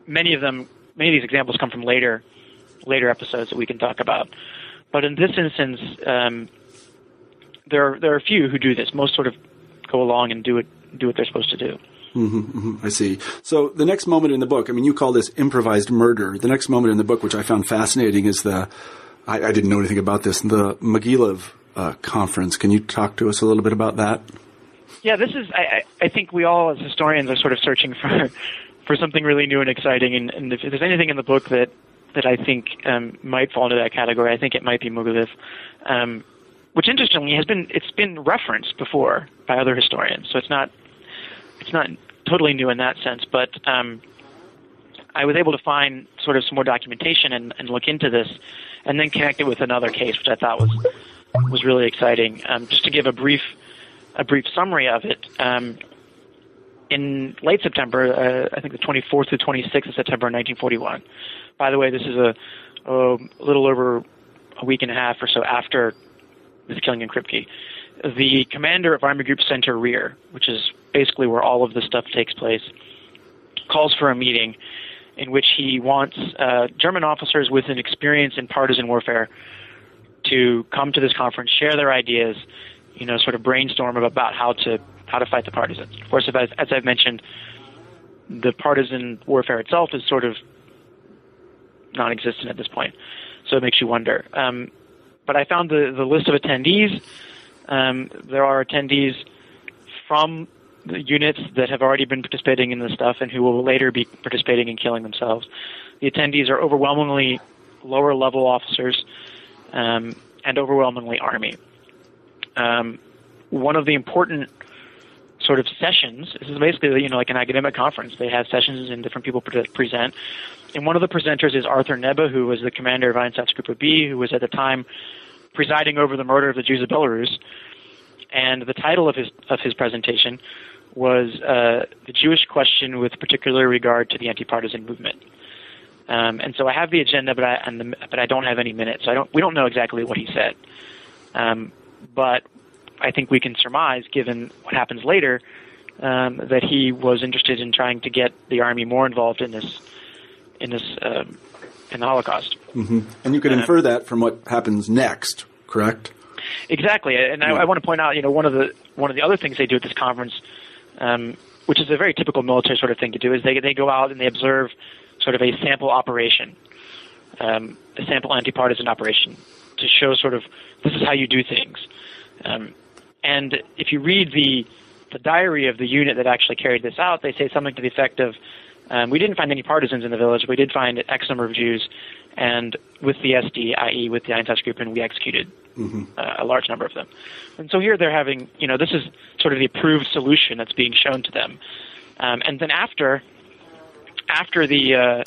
many of them, many of these examples come from later later episodes that we can talk about. But in this instance, um, there are, there are a few who do this. Most sort of go along and do it do what they're supposed to do. Mm-hmm, mm-hmm, I see. So the next moment in the book, I mean, you call this improvised murder. The next moment in the book, which I found fascinating, is the I, I didn't know anything about this the Mogilev uh, conference. Can you talk to us a little bit about that? Yeah, this is. I, I think we all, as historians, are sort of searching for for something really new and exciting. And, and if there's anything in the book that that I think um, might fall into that category, I think it might be Mogilev. Um, which interestingly has been it's been referenced before by other historians, so it's not it's not totally new in that sense. But um, I was able to find sort of some more documentation and, and look into this, and then connect it with another case, which I thought was was really exciting. Um, just to give a brief a brief summary of it. Um, in late September, uh, I think the 24th to 26th of September 1941. By the way, this is a, a little over a week and a half or so after this killing in Krupki. The commander of Army Group Center Rear, which is basically where all of this stuff takes place, calls for a meeting in which he wants uh, German officers with an experience in partisan warfare to come to this conference, share their ideas, you know, sort of brainstorm about how to how to fight the partisans. Of course, as, as I've mentioned, the partisan warfare itself is sort of non-existent at this point, so it makes you wonder. Um, but I found the the list of attendees. Um, there are attendees from the units that have already been participating in this stuff and who will later be participating in killing themselves. The attendees are overwhelmingly lower level officers um, and overwhelmingly Army. Um, one of the important sort of sessions. This is basically you know like an academic conference. They have sessions and different people pre- present. And one of the presenters is Arthur Nebe, who was the commander of Einsatzgruppe B, who was at the time presiding over the murder of the Jews of Belarus. And the title of his of his presentation was uh, the Jewish question with particular regard to the anti-partisan movement. Um, and so I have the agenda, but I the, but I don't have any minutes. So I don't we don't know exactly what he said. Um, but I think we can surmise, given what happens later, um, that he was interested in trying to get the army more involved in this in this um, in the Holocaust. Mm-hmm. And you can infer that from what happens next, correct? Exactly, and. I, I, want to point out, you know, one of the one of the other things they do at this conference, um, which is a very typical military sort of thing to do, is they they go out and they observe sort of a sample operation, um, a sample anti-partisan operation, to show sort of this is how you do things. Um, and if you read the the diary of the unit that actually carried this out, they say something to the effect of, um, "We didn't find any partisans in the village. We did find X number of Jews, and with the SD, i.e., with the Einsatzgruppen, we executed mm-hmm. uh, a large number of them." And so here they're having, you know, this is sort of the approved solution that's being shown to them. Um, and then after after the uh,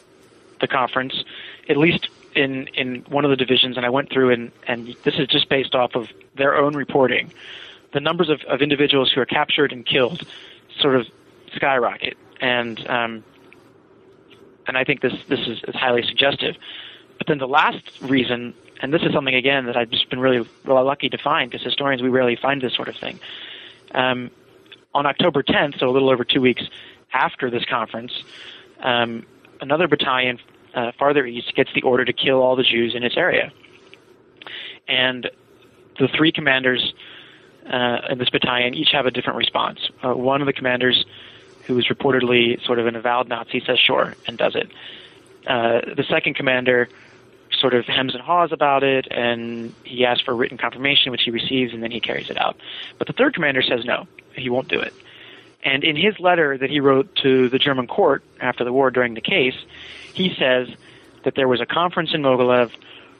the conference, at least in in one of the divisions, and I went through and and this is just based off of their own reporting the numbers of, of individuals who are captured and killed sort of skyrocket, and um, and I think this this is, highly suggestive. But then the last reason, and this is something again that I've just been really really lucky to find because historians we rarely find this sort of thing. Um, on October 10th, so a little over two weeks after this conference, um, another battalion uh, farther east gets the order to kill all the Jews in its area, and the three commanders uh, in this battalion each have a different response. Uh, one of the commanders, who is reportedly sort of an avowed Nazi, says sure and does it. Uh, the second commander sort of hems and haws about it, and he asks for written confirmation, which he receives, and then he carries it out. But the third commander says no, he won't do it. And in his letter that he wrote to the German court after the war during the case, he says that there was a conference in Mogilev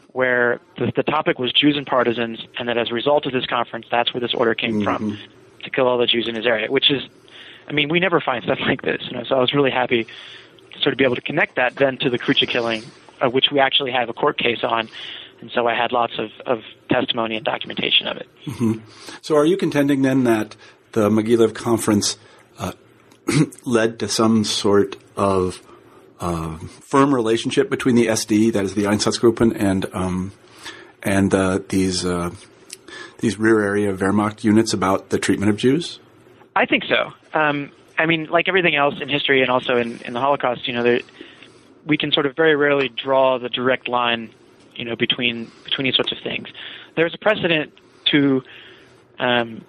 where the, the topic was Jews and partisans, and that as a result of this conference, that's where this order came mm-hmm. from to kill all the Jews in his area. Which is, I mean, we never find stuff like this. You know, so I was really happy to sort of be able to connect that then to the Krucha killing, uh, which we actually have a court case on. And so I had lots of, of testimony and documentation of it. Mm-hmm. So are you contending then that the Mogilev conference uh, led to some sort of uh, firm relationship between the SD, that is the Einsatzgruppen, and um, and uh, these uh, these rear area Wehrmacht units about the treatment of Jews? I think so. Um, I mean, like everything else in history and also in, in the Holocaust, you know, there, we can sort of very rarely draw the direct line, you know, between between these sorts of things. There's a precedent to um,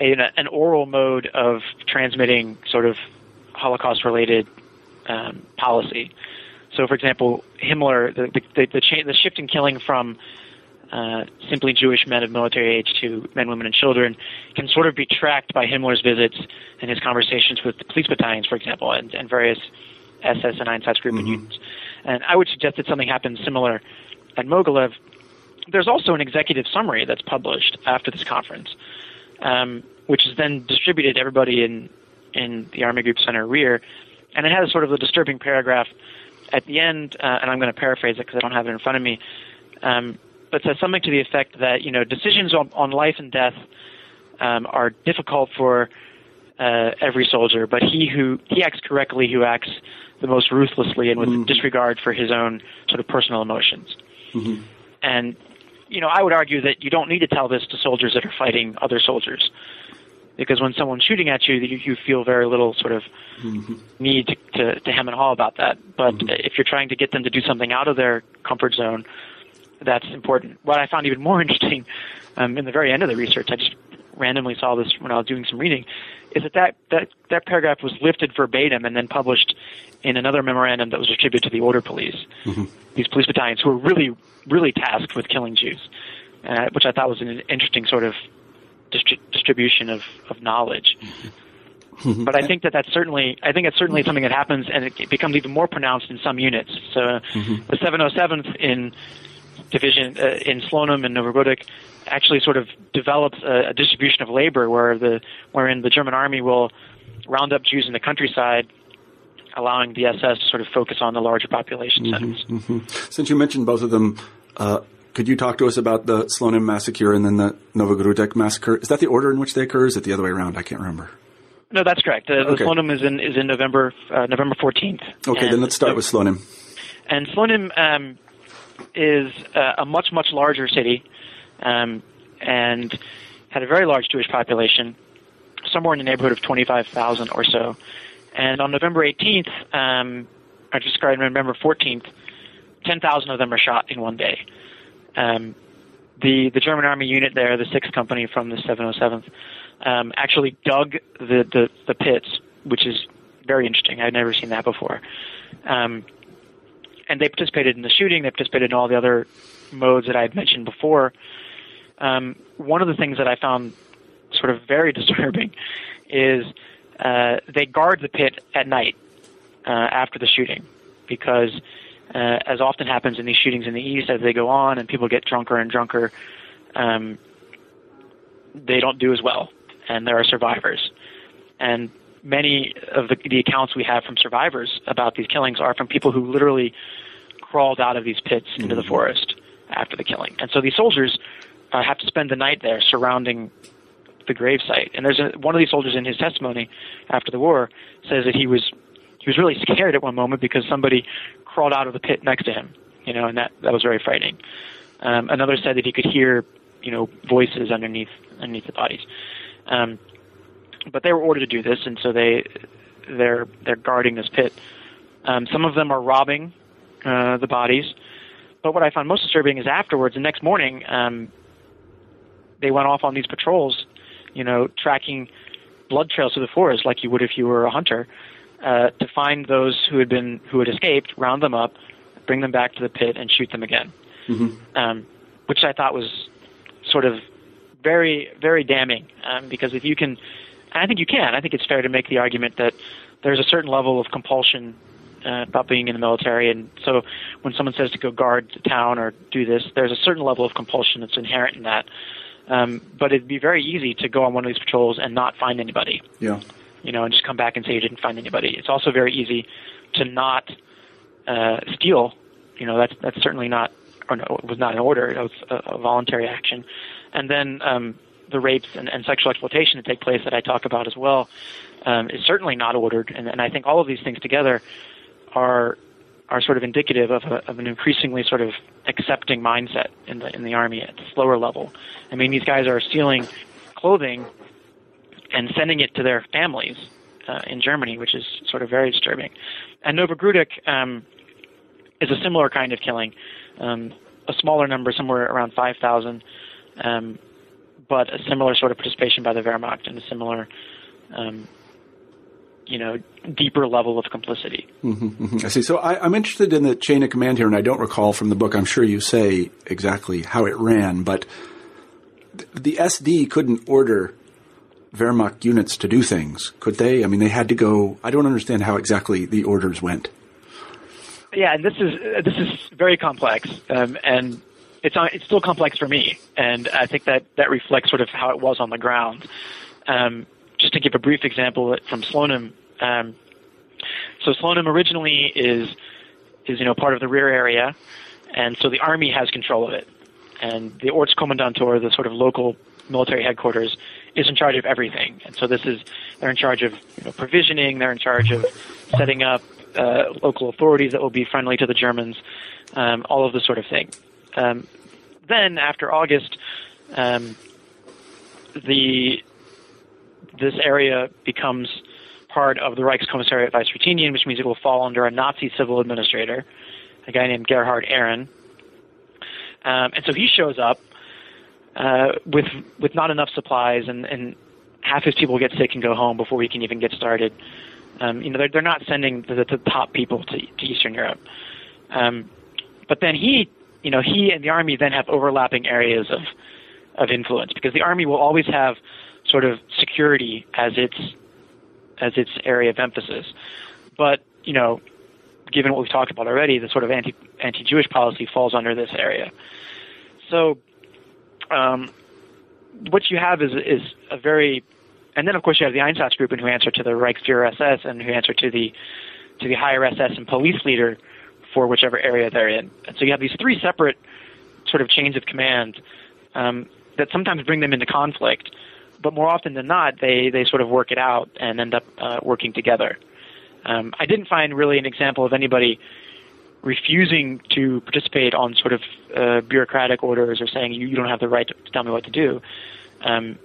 a, an oral mode of transmitting sort of Holocaust-related um, policy. So, for example, Himmler, the the, the, the, cha- the shift in killing from uh, simply Jewish men of military age to men, women, and children can sort of be tracked by Himmler's visits and his conversations with the police battalions, for example, and, and various SS and Einsatzgruppen mm-hmm. units. And I would suggest that something happened similar at Mogilev. There's also an executive summary that's published after this conference, um, which is then distributed to everybody in in the Army Group Center rear, and it has sort of a disturbing paragraph at the end, uh, and I'm going to paraphrase it because I don't have it in front of me. Um, but says something to the effect that you know decisions on, on life and death um, are difficult for uh, every soldier, but he who he acts correctly who acts the most ruthlessly and with mm-hmm. disregard for his own sort of personal emotions. Mm-hmm. And you know, I would argue that you don't need to tell this to soldiers that are fighting other soldiers, because when someone's shooting at you, you, you feel very little sort of mm-hmm. need to, to, to hem and haw about that. But mm-hmm. if you're trying to get them to do something out of their comfort zone, that's important. What I found even more interesting um, in the very end of the research, I just randomly saw this when I was doing some reading, is that that, that that paragraph was lifted verbatim and then published in another memorandum that was attributed to the order police, mm-hmm. these police battalions who were really, really tasked with killing Jews, uh, which I thought was an interesting sort of distri- distribution of, of knowledge. Mm-hmm. But I think that that's certainly, I think it's certainly something that happens, and it becomes even more pronounced in some units. So, mm-hmm. the 707th in division uh, in Slonim and Novogrudok actually sort of develops a, a distribution of labor where the wherein the German army will round up Jews in the countryside allowing the SS to sort of focus on the larger population mm-hmm, centers. Mm-hmm, mm-hmm. Since you mentioned both of them, uh, could you talk to us about the Slonim massacre and then the Novogrudok massacre? Is that the order in which they occur? Or is it the other way around? I can't remember. No, that's correct. Uh, okay. The Slonim is in is in November uh, November fourteenth. Okay, then let's start with Slonim. And Slonim um, is uh, a much much larger city, um, and had a very large Jewish population, somewhere in the neighborhood of twenty five thousand or so. And on November eighteenth, um, I just November fourteenth, ten thousand of them are shot in one day. Um, the the German army unit there, the sixth company from the 707th, um, actually dug the, the the pits, which is very interesting. I'd never seen that before. Um, and they participated in the shooting. They participated in all the other modes that I had mentioned before. Um, one of the things that I found sort of very disturbing is uh, they guard the pit at night uh, after the shooting because, uh, as often happens in these shootings in the East, as they go on and people get drunker and drunker, um, they don't do as well, and there are survivors. And many of the, the accounts we have from survivors about these killings are from people who literally crawled out of these pits mm-hmm. into the mm-hmm. forest after the killing. And so these soldiers uh, have to spend the night there surrounding the gravesite. And there's a, one of these soldiers in his testimony after the war says that he was he was really scared at one moment because somebody crawled out of the pit next to him, you know, and that that was very frightening. Um, another said that he could hear, you know, voices underneath underneath the bodies. Um, but they were ordered to do this, and so they they're they're guarding this pit. Um, some of them are robbing uh, the bodies, but what I found most disturbing is afterwards, the next morning, um, they went off on these patrols, you know, tracking blood trails through the forest like you would if you were a hunter, uh, to find those who had been who had escaped, round them up, bring them back to the pit, and shoot them again. Mm-hmm. Um, which I thought was sort of very very damning um, because if you can I think you can. I think it's fair to make the argument that there's a certain level of compulsion uh, about being in the military, and so when someone says to go guard the town or do this, there's a certain level of compulsion that's inherent in that. Um, but it'd be very easy to go on one of these patrols and not find anybody. Yeah. You know, and just come back and say you didn't find anybody. It's also very easy to not uh, steal. You know, that's that's certainly not, or no, it was not an order. It was a, a voluntary action. And then um, the rapes and, and sexual exploitation that take place that I talk about as well um, is certainly not ordered. And, and I think all of these things together are are sort of indicative of, a, of an increasingly sort of accepting mindset in the in the army at the slower level. I mean, these guys are stealing clothing and sending it to their families uh, in Germany, which is sort of very disturbing. And Novogrudok um, is a similar kind of killing, um, a smaller number, somewhere around 5,000, um, but a similar sort of participation by the Wehrmacht and a similar, um, you know, deeper level of complicity. Mm-hmm, mm-hmm. I see. So I, am interested in the chain of command here, and I don't recall from the book. I'm sure you say exactly how it ran, but the SD couldn't order Wehrmacht units to do things, could they? I mean, they had to go. I don't understand how exactly the orders went. Yeah, and this is this is very complex, um, and it's it's still complex for me, and I think that that reflects sort of how it was on the ground. Um, just to give a brief example from Slonim, um, so Slonim originally is is you know part of the rear area, and so the army has control of it, and the Ortskommandantur, the sort of local military headquarters, is in charge of everything. And so this is they're in charge of you know, provisioning, they're in charge of setting up uh, local authorities that will be friendly to the Germans, um, all of this sort of thing. Um, then after August, um, the this area becomes part of the Reichskommissariat Weißruthenien, which means it will fall under a Nazi civil administrator, a guy named Gerhard Erren. Um, and so he shows up uh, with with not enough supplies, and, and half his people get sick and go home before we can even get started. Um, you know, they're, they're not sending the, the top people to, to Eastern Europe. Um, but then he, you know, he and the army then have overlapping areas of of influence because the army will always have sort of security as its as its area of emphasis. But you know, given what we've talked about already, the sort of anti anti Jewish policy falls under this area. So um, what you have is is a very, and then of course you have the Einsatzgruppen who answer to the Reichsfuhrer SS and who answer to the to the higher SS and police leader for whichever area they're in. And so you have these three separate sort of chains of command um, that sometimes bring them into conflict, but more often than not, they they sort of work it out and end up uh, working together. Um, I didn't find really an example of anybody refusing to participate on sort of uh, bureaucratic orders or saying you, you don't have the right to, tell me what to do. Um,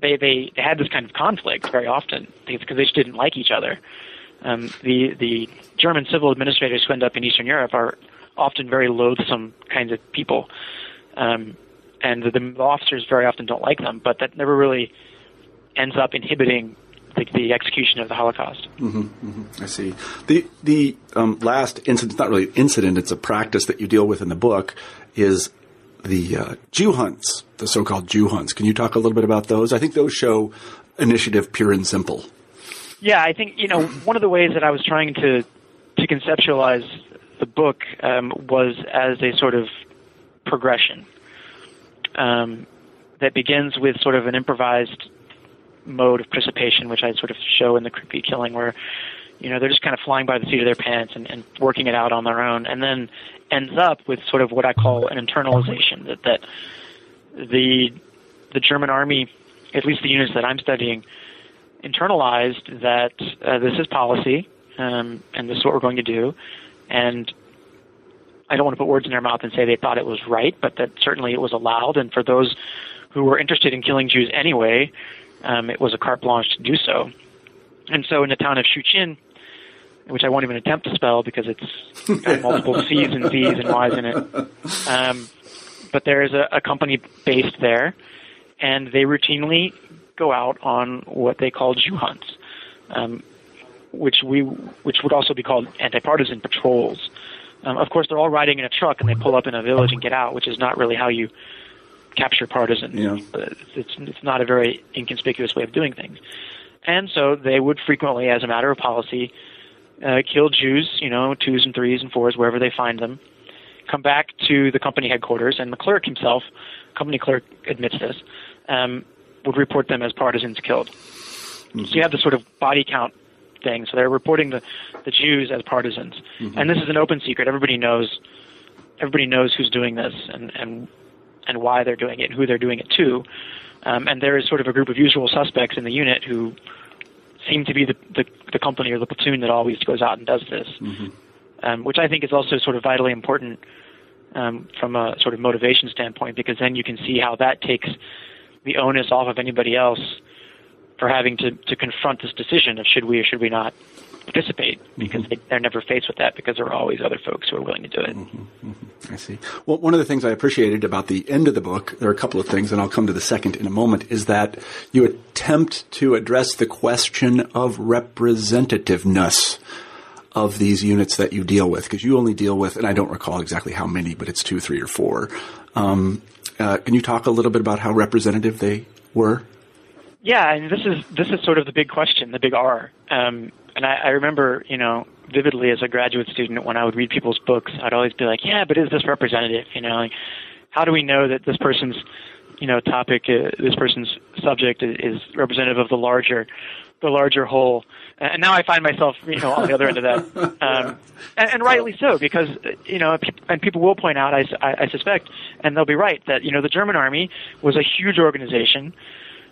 they, they they had this kind of conflict very often because they just didn't like each other. Um, the the German civil administrators who end up in Eastern Europe are often very loathsome kinds of people, um, and the, the officers very often don't like them. But that never really ends up inhibiting the, the execution of the Holocaust. Mm-hmm, mm-hmm. I see. The the um, last incident, not really an incident, it's a practice that you deal with in the book, is the uh, Jew hunts, the so-called Jew hunts. Can you talk a little bit about those? I think those show initiative pure and simple. Yeah, I think you know one of the ways that I was trying to to conceptualize the book um, was as a sort of progression um, that begins with sort of an improvised mode of participation, which I sort of show in the Krupki killing, where you know they're just kind of flying by the seat of their pants and, and working it out on their own, and then ends up with sort of what I call an internalization that that the the German army, at least the units that I'm studying, internalized that uh, this is policy um, and this is what we're going to do, and I don't want to put words in their mouth and say they thought it was right, but that certainly it was allowed, and for those who were interested in killing Jews anyway, um, it was a carte blanche to do so. And so in the town of Szczuczyn, which I won't even attempt to spell because it's got multiple C's and Z's and Y's in it. Um, but there is a, a company based there, and they routinely go out on what they call Jew hunts, um, which we which would also be called anti-partisan patrols. Um, of course, they're all riding in a truck and they pull up in a village and get out, which is not really how you capture partisans. Yeah. It's, it's not a very inconspicuous way of doing things. And so they would frequently, as a matter of policy, uh, kill Jews, you know, twos and threes and fours, wherever they find them, come back to the company headquarters, and the clerk himself, company clerk admits this, um, would report them as partisans killed. Mm-hmm. So you have this sort of body count thing. So they're reporting the, the Jews as partisans. Mm-hmm. And this is an open secret. Everybody knows everybody knows who's doing this and, and and why they're doing it and who they're doing it to. Um, and there is sort of a group of usual suspects in the unit who seem to be the, the, the company or the platoon that always goes out and does this, mm-hmm. um, which I think is also sort of vitally important um, from a sort of motivation standpoint, because then you can see how that takes the onus off of anybody else for having to, to confront this decision of should we or should we not participate because mm-hmm. they, are never faced with that because there are always other folks who are willing to do it. Mm-hmm. Mm-hmm. I see. Well, one of the things I appreciated about the end of the book, there are a couple of things, and I'll come to the second in a moment, is that you attempt to address the question of representativeness of these units that you deal with, because you only deal with, and I don't recall exactly how many, but it's two, three, or four. Um, uh, can you talk a little bit about how representative they were? Yeah, and this is this is sort of the big question, the big R. Um, and I, I remember, you know, vividly as a graduate student when I would read people's books, I'd always be like, "Yeah, but is this representative?" You know, like, how do we know that this person's, you know, topic, uh, this person's subject is representative of the larger, the larger whole? And now I find myself, you know, on the other end of that, um, and, and rightly so, because you know, and people will point out, I, I suspect, and they'll be right that you know the German army was a huge organization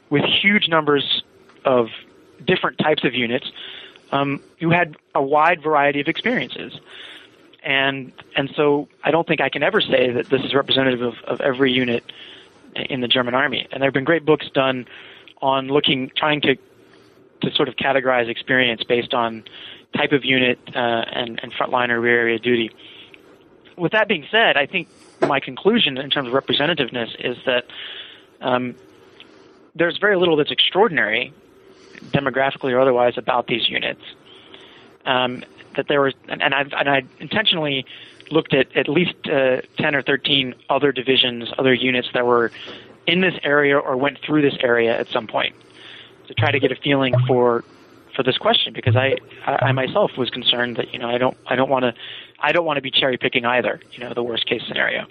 with huge numbers of different types of units um, who had a wide variety of experiences. And and so I don't think I can ever say that this is representative of, of every unit in the German army. And there have been great books done on looking, trying to to sort of categorize experience based on type of unit uh, and, and frontline or rear area duty. With that being said, I think my conclusion in terms of representativeness is that um, there's very little that's extraordinary, demographically or otherwise, about these units. Um, that there was, and, and, I and I intentionally looked at at least uh, 10 or 13 other divisions, other units that were in this area or went through this area at some point to try to get a feeling for for this question because I, I, I myself was concerned that you know I don't I don't want to I don't want to be cherry picking either you know the worst case scenario.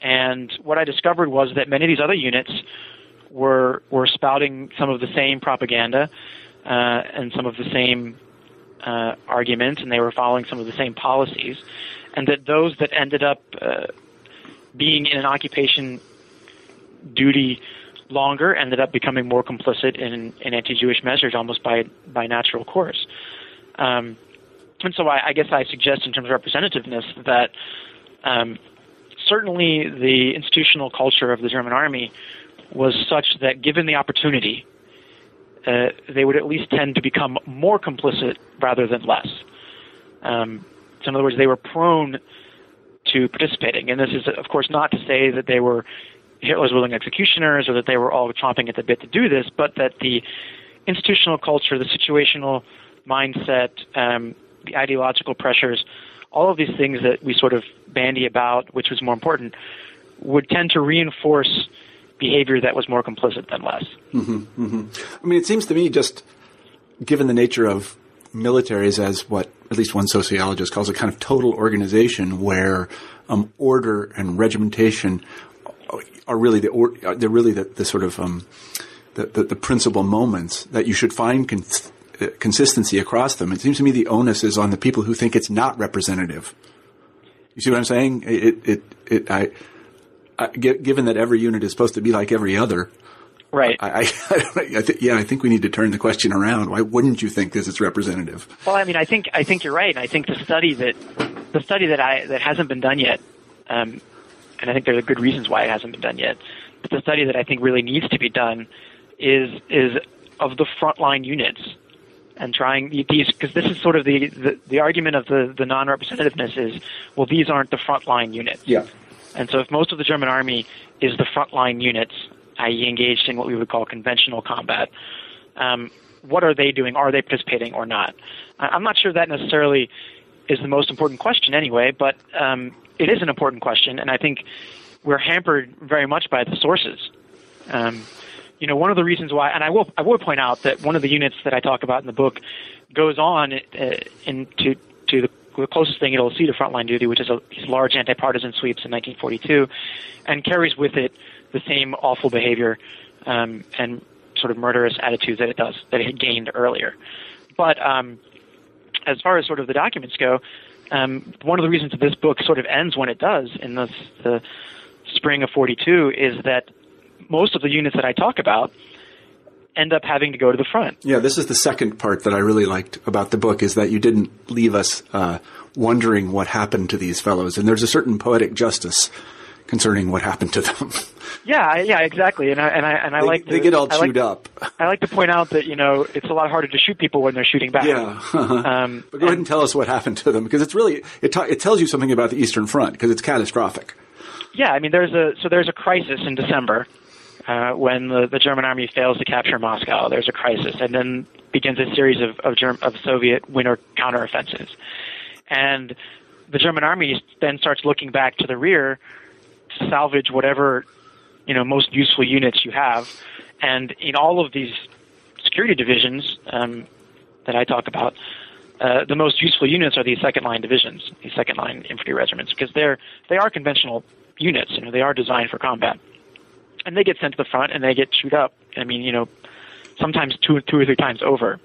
And what I discovered was that many of these other units were were spouting some of the same propaganda uh, and some of the same uh, arguments, and they were following some of the same policies, and that those that ended up uh, being in an occupation duty longer ended up becoming more complicit in, in anti-Jewish measures almost by by natural course. Um, and so I, I, guess I suggest in terms of representativeness that um, certainly the institutional culture of the German army was such that given the opportunity, uh, they would at least tend to become more complicit rather than less. Um, so, in other words, they were prone to participating. And this is, of course, not to say that they were Hitler's willing executioners or that they were all chomping at the bit to do this, but that the institutional culture, the situational mindset, um, the ideological pressures, all of these things that we sort of bandy about, which was more important, would tend to reinforce behavior that was more complicit than less. Mm-hmm, mm-hmm. I mean, it seems to me just given the nature of militaries as what at least one sociologist calls a kind of total organization where um, order and regimentation are really the or, they're really the, the sort of um, the, the, the, principal moments that you should find cons- uh, consistency across them. It seems to me the onus is on the people who think it's not representative. You see what I'm saying? It, it, it, I, uh, given that every unit is supposed to be like every other, right? I, I, I th- yeah, I think we need to turn the question around. Why wouldn't you think this is representative? Well, I mean, I think I think you're right. And I think the study that the study that I that hasn't been done yet, um, and I think there are good reasons why it hasn't been done yet. But the study that I think really needs to be done is is of the frontline units and trying these because this is sort of the, the, the argument of the the non representativeness is well these aren't the frontline units. Yeah. And so if most of the German army is the frontline units, i.e., engaged in what we would call conventional combat, um, what are they doing? Are they participating or not? I'm not sure that necessarily is the most important question anyway, but um, it is an important question, and I think we're hampered very much by the sources. Um, you know, one of the reasons why, and I will, I will point out that one of the units that I talk about in the book goes on uh, into to the the closest thing it'll see to frontline duty, which is a, these large anti-partisan sweeps in 1942, and carries with it the same awful behavior um, and sort of murderous attitudes that it does that it had gained earlier. But um, as far as sort of the documents go, um, one of the reasons this book sort of ends when it does in the, the spring of 42 is that most of the units that I talk about end up having to go to the front. Yeah, this is the second part that I really liked about the book is that you didn't leave us uh, wondering what happened to these fellows, and there's a certain poetic justice concerning what happened to them. Yeah, yeah, exactly. And I and I and I they, like to, they get all I chewed like, up. I like to point out that you know it's a lot harder to shoot people when they're shooting back. Yeah. Um, but go ahead and tell us what happened to them because it's really it, ta- it tells you something about the Eastern Front because it's catastrophic. yeah, I mean, there's a so there's a crisis in December uh, when the, the German army fails to capture Moscow. There's a crisis, and then begins a series of of, Germ- of Soviet winter counteroffensives, and the German army then starts looking back to the rear salvage whatever you know most useful units you have, and in all of these security divisions um, that I talk about. Uh, the most useful units are these second line divisions, these second line infantry regiments, because they're they are conventional units. You know, they are designed for combat, and they get sent to the front and they get chewed up. I mean, you know, sometimes two, two or three times over.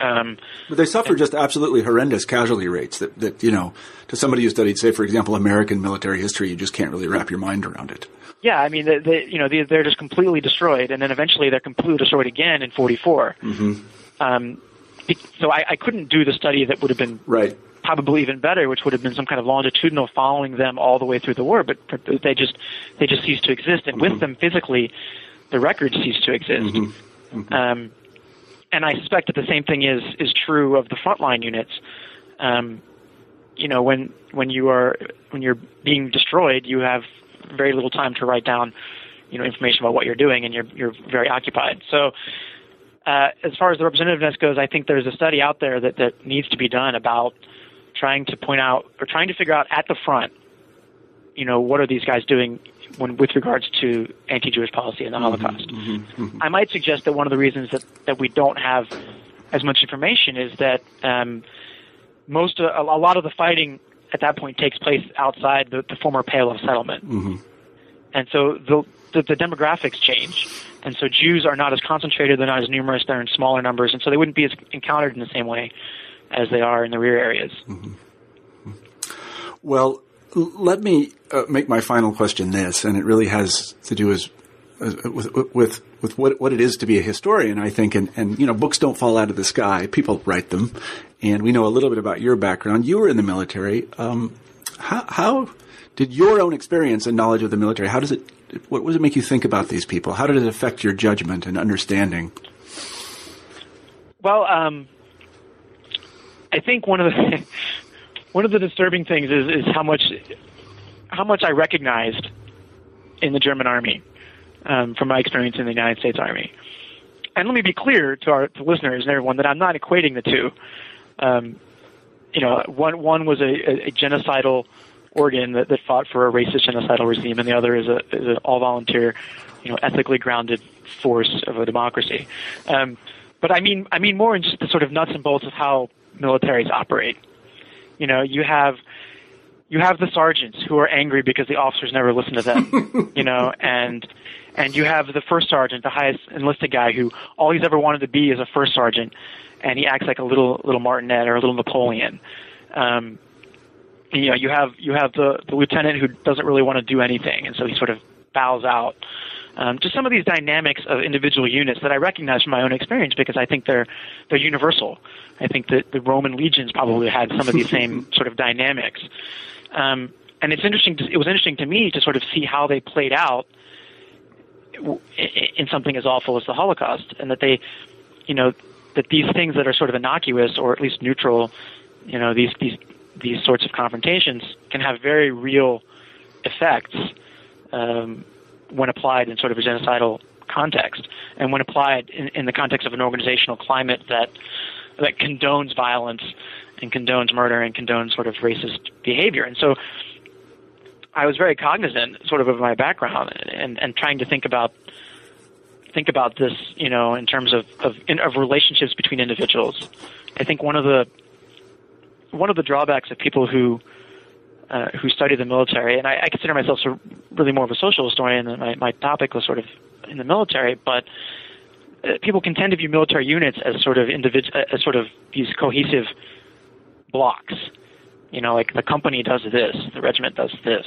Um, But they suffer just absolutely horrendous casualty rates that, that, you know, to somebody who studied, say, for example, American military history, you just can't really wrap your mind around it. yeah, I mean, they, they you know, they, they're just completely destroyed, and then eventually they're completely destroyed again in '44. Mm-hmm. Um, so I, I couldn't do the study that would have been Right. probably even better, which would have been some kind of longitudinal following them all the way through the war. But but they just they just ceased to exist, and with them physically, the records ceased to exist. Um, and I suspect that the same thing is is true of the frontline units. Um, you know, when when you are when you're being destroyed, you have very little time to write down, you know, information about what you're doing, and you're you're very occupied. So. Uh, as far as the representativeness goes, I think there's a study out there that, that needs to be done about trying to point out or trying to figure out at the front, you know, what are these guys doing when with regards to anti-Jewish policy in the mm-hmm, Holocaust. Mm-hmm, mm-hmm. I might suggest that one of the reasons that, that we don't have as much information is that um, most of, a, a lot of the fighting at that point takes place outside the, the former Pale of Settlement, and so the, the the demographics change, and so Jews are not as concentrated, they're not as numerous, they're in smaller numbers, and so they wouldn't be as encountered in the same way as they are in the rear areas. Well, l- let me uh, make my final question this, and it really has to do as, as with, with with what what it is to be a historian. I think, and and you know, books don't fall out of the sky; people write them, and we know a little bit about your background. You were in the military. Um, how how did your own experience and knowledge of the military? How does it? What does it make you think about these people? How did it affect your judgment and understanding? Well, um, I think one of the one of the disturbing things is is how much how much I recognized in the German army um, from my experience in the United States Army. And let me be clear to our to listeners and everyone that I'm not equating the two. Um, you know, one one was a, a, genocidal organ that, that fought for a racist genocidal regime, and the other is a is an all volunteer, you know, ethically grounded force of a democracy. Um, but I mean, I mean more in just the sort of nuts and bolts of how militaries operate. You know, you have you have the sergeants who are angry because the officers never listen to them. you know, and and you have the first sergeant, the highest enlisted guy, who all he's ever wanted to be is a first sergeant, and he acts like a little little Martinet or a little Napoleon. Um, you know, you have you have the the lieutenant who doesn't really want to do anything, and so he sort of bows out. Um, just some of these dynamics of individual units that I recognize from my own experience because I think they're they're universal. I think that the Roman legions probably had some of these same sort of dynamics. Um, and it's interesting. To, it was interesting to me to sort of see how they played out in something as awful as the Holocaust, and that they, you know, that these things that are sort of innocuous or at least neutral, you know, these these these sorts of confrontations can have very real effects um, when applied in sort of a genocidal context, and when applied in, in the context of an organizational climate that that condones violence and condones murder and condones sort of racist behavior. And so I was very cognizant sort of of my background and, and trying to think about think about this, you know, in terms of of, of relationships between individuals. I think one of the one of the drawbacks of people who uh, who study the military, and I, I consider myself sort of really more of a social historian. And my my topic was sort of in the military, but uh, people can tend to view military units as sort of individual, as sort of these cohesive blocks. You know, like the company does this, the regiment does this.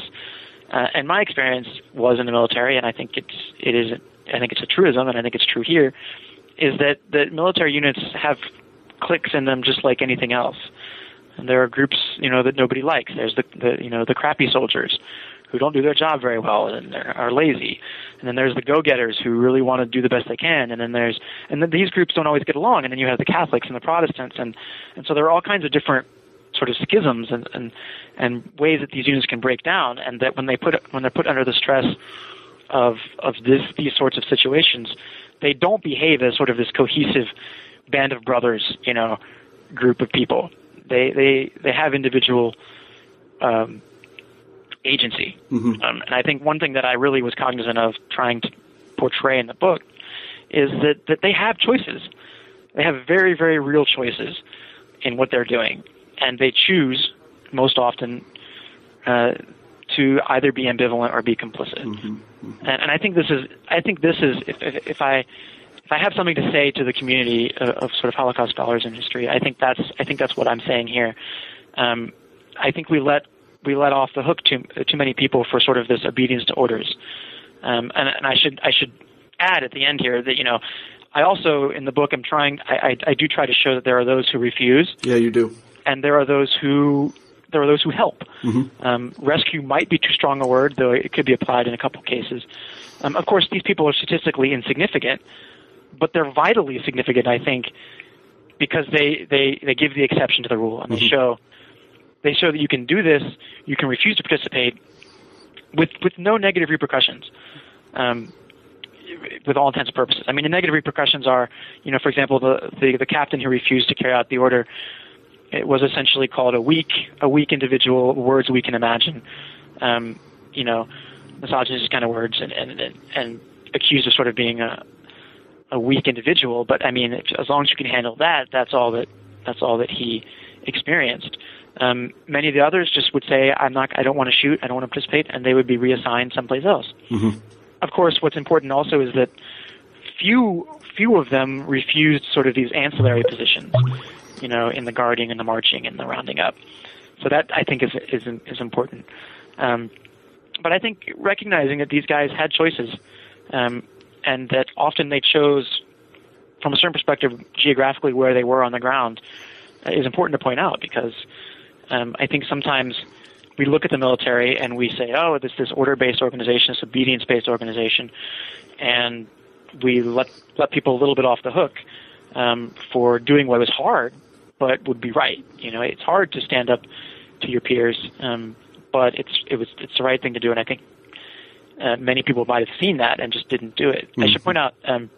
Uh, and my experience was in the military, and I think it's it is I think it's a truism, and I think it's true here, is that that military units have cliques in them just like anything else. And there are groups, you know, that nobody likes. There's the, the you know the crappy soldiers who don't do their job very well and are lazy. And then there's the go-getters who really want to do the best they can. And then there's and then these groups don't always get along. And then you have the Catholics and the Protestants, and and so there are all kinds of different sort of schisms and and and ways that these units can break down. And that when they put when they're put under the stress of of this these sorts of situations, they don't behave as sort of this cohesive band of brothers, you know, group of people. They they they have individual um, agency. Mm-hmm. Um, and I think one thing that I really was cognizant of trying to portray in the book is that, that they have choices. They have very, very real choices in what they're doing. And they choose, most often, uh, to either be ambivalent or be complicit. Mm-hmm. And, and I think this is, I think this is, if, if, if I, if I have something to say to the community of, of, sort of Holocaust scholars in history, I think that's, I think that's what I'm saying here. Um, I think we let we let off the hook too too many people for sort of this obedience to orders. Um, and, and I should I should add at the end here that you know I also in the book I'm trying I, I, I do try to show that there are those who refuse. Yeah, you do. And there are those who there are those who help. Mm-hmm. Um, rescue might be too strong a word, though it could be applied in a couple cases. Um, of course, these people are statistically insignificant, but they're vitally significant, I think, because they, they, they give the exception to the rule and mm-hmm. they show they show that you can do this, you can refuse to participate with with no negative repercussions. Um, with all intents and purposes. I mean, the negative repercussions are, you know, for example, the, the the captain who refused to carry out the order, it was essentially called a weak a weak individual, words we can imagine, um, you know, misogynist kind of words, and and and, and accused of sort of being a a weak individual. But I mean, as long as you can handle that, that's all that that's all that he experienced. Um, many of the others just would say, "I'm not. I don't want to shoot. I don't want to participate," and they would be reassigned someplace else. Mm-hmm. Of course, what's important also is that few few of them refused sort of these ancillary positions, you know, in the guarding and the marching and the rounding up. So that I think is is is important. Um, but I think recognizing that these guys had choices, um, and that often they chose, from a certain perspective, geographically where they were on the ground, uh, is important to point out because um, I think sometimes we look at the military and we say, oh, this this order-based organization, this obedience-based organization, and we let let people a little bit off the hook um, for doing what was hard, but would be right. You know, it's hard to stand up to your peers, um, but it's it was it's the right thing to do, and I think uh, many people might have seen that and just didn't do it. Mm-hmm. I should point out, um,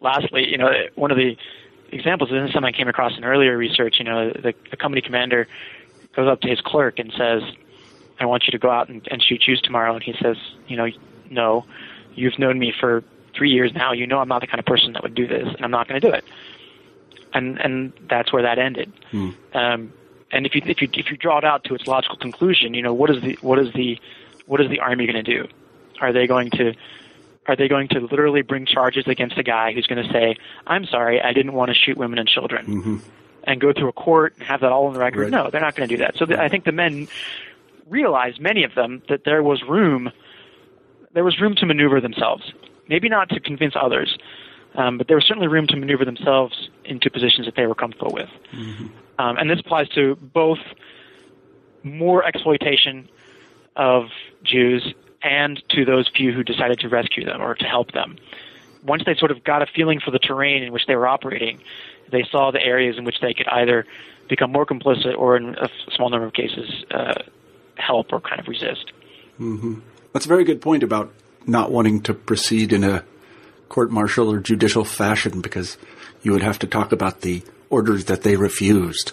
lastly, you know, one of the examples. This is something I came across in earlier research. You know, the, the company commander goes up to his clerk and says, "I want you to go out and, and shoot Jews tomorrow." And he says, "You know, no, you've known me for three years now. You know I'm not the kind of person that would do this, and I'm not going to do it." And and that's where that ended. Hmm. Um, and if you if you if you draw it out to its logical conclusion, you know, what is the what is the what is the army going to do? Are they going to are they going to literally bring charges against a guy who's going to say, "I'm sorry, I didn't want to shoot women and children," mm-hmm. and go through a court and have that all on the record? Right. No, they're not going to do that. So th- I think the men realized, many of them, that there was room, there was room to maneuver themselves. Maybe not to convince others, um, but there was certainly room to maneuver themselves into positions that they were comfortable with. Mm-hmm. Um, and this applies to both more exploitation of Jews and to those few who decided to rescue them or to help them. Once they sort of got a feeling for the terrain in which they were operating, they saw the areas in which they could either become more complicit or, in a small number of cases, uh, help or kind of resist. Mm-hmm. That's a very good point about not wanting to proceed in a court martial or judicial fashion because you would have to talk about the orders that they refused.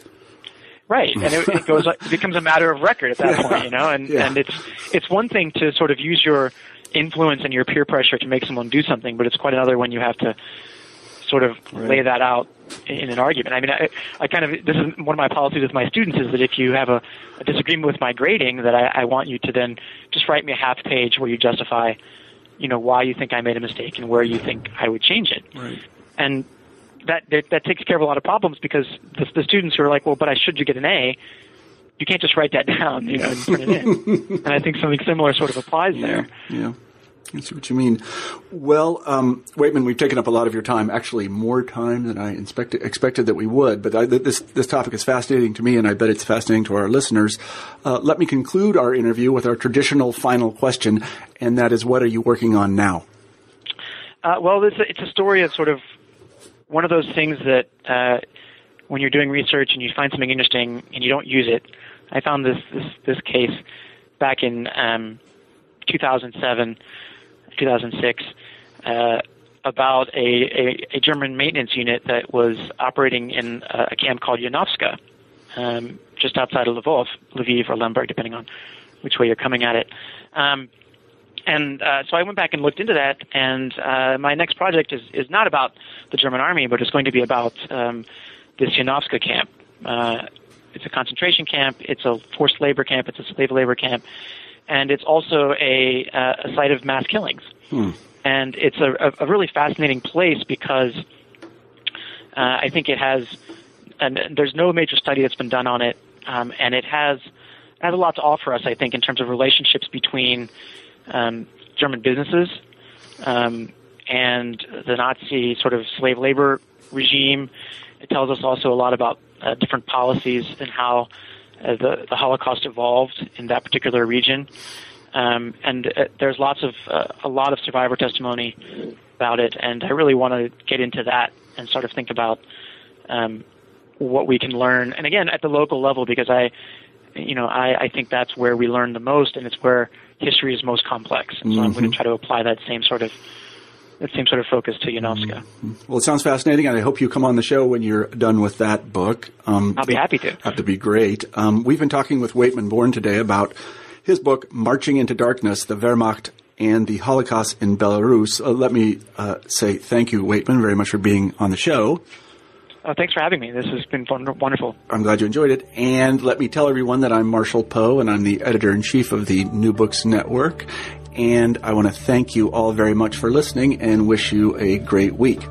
Right, and it, it goes. It becomes a matter of record at that Yeah. point, you know. And Yeah. and it's it's one thing to sort of use your influence and your peer pressure to make someone do something, but it's quite another when you have to sort of Right. lay that out in an argument. I mean, I, I kind of this is one of my policies with my students is that if you have a, a disagreement with my grading, that I, I want you to then just write me a half page where you justify, you know, why you think I made a mistake and where you think I would change it Right. and that, that that takes care of a lot of problems because the, the students who are like, well, but I should you get an A, you can't just write that down, you know, and turn it in. and I think something similar sort of applies there. Yeah. I see what you mean. Well, um, Waitman, we've taken up a lot of your time, actually more time than I expected, expected that we would. But I, this this topic is fascinating to me, and I bet it's fascinating to our listeners. Uh, let me conclude our interview with our traditional final question, and that is, what are you working on now? Uh, well, it's a, it's a story of sort of one of those things that uh, when you're doing research and you find something interesting and you don't use it. I found this this, this case back in um, 2007 2006 uh, about a, a, a, German maintenance unit that was operating in a, camp called Janowska, um, just outside of Lvov, Lviv or Lemberg, depending on which way you're coming at it. Um, and uh, so I went back and looked into that, and uh, my next project is, is not about the German army, but it's going to be about um, this Janowska camp. Uh, it's a concentration camp, it's a forced labor camp, it's a slave labor camp, and it's also a, uh, a site of mass killings. Hmm. And it's a, a, really fascinating place because uh, I think it has, and there's no major study that's been done on it, um, and it has has a lot to offer us. I think in terms of relationships between um, German businesses um, and the Nazi sort of slave labor regime. It tells us also a lot about uh, different policies and how uh, the, the Holocaust evolved in that particular region. Um, and uh, there's lots of uh, a lot of survivor testimony about it, and I really want to get into that and sort of think about um, what we can learn. And again, at the local level, because I, you know, I, I think that's where we learn the most, and it's where history is most complex. And so mm-hmm. I'm going to try to apply that same sort of that same sort of focus to Janowska. Mm-hmm. Well, it sounds fascinating, and I hope you come on the show when you're done with that book. Um, I'll be happy to. Have to be great. Um, we've been talking with Waitman Beorn today about his book, Marching into Darkness, the Wehrmacht and the Holocaust in Belarus. Uh, let me uh, say thank you, Waitman, very much for being on the show. Uh, thanks for having me. This has been wonderful. I'm glad you enjoyed it. And let me tell everyone that I'm Marshall Poe, and I'm the editor in chief of the New Books Network. And I want to thank you all very much for listening and wish you a great week.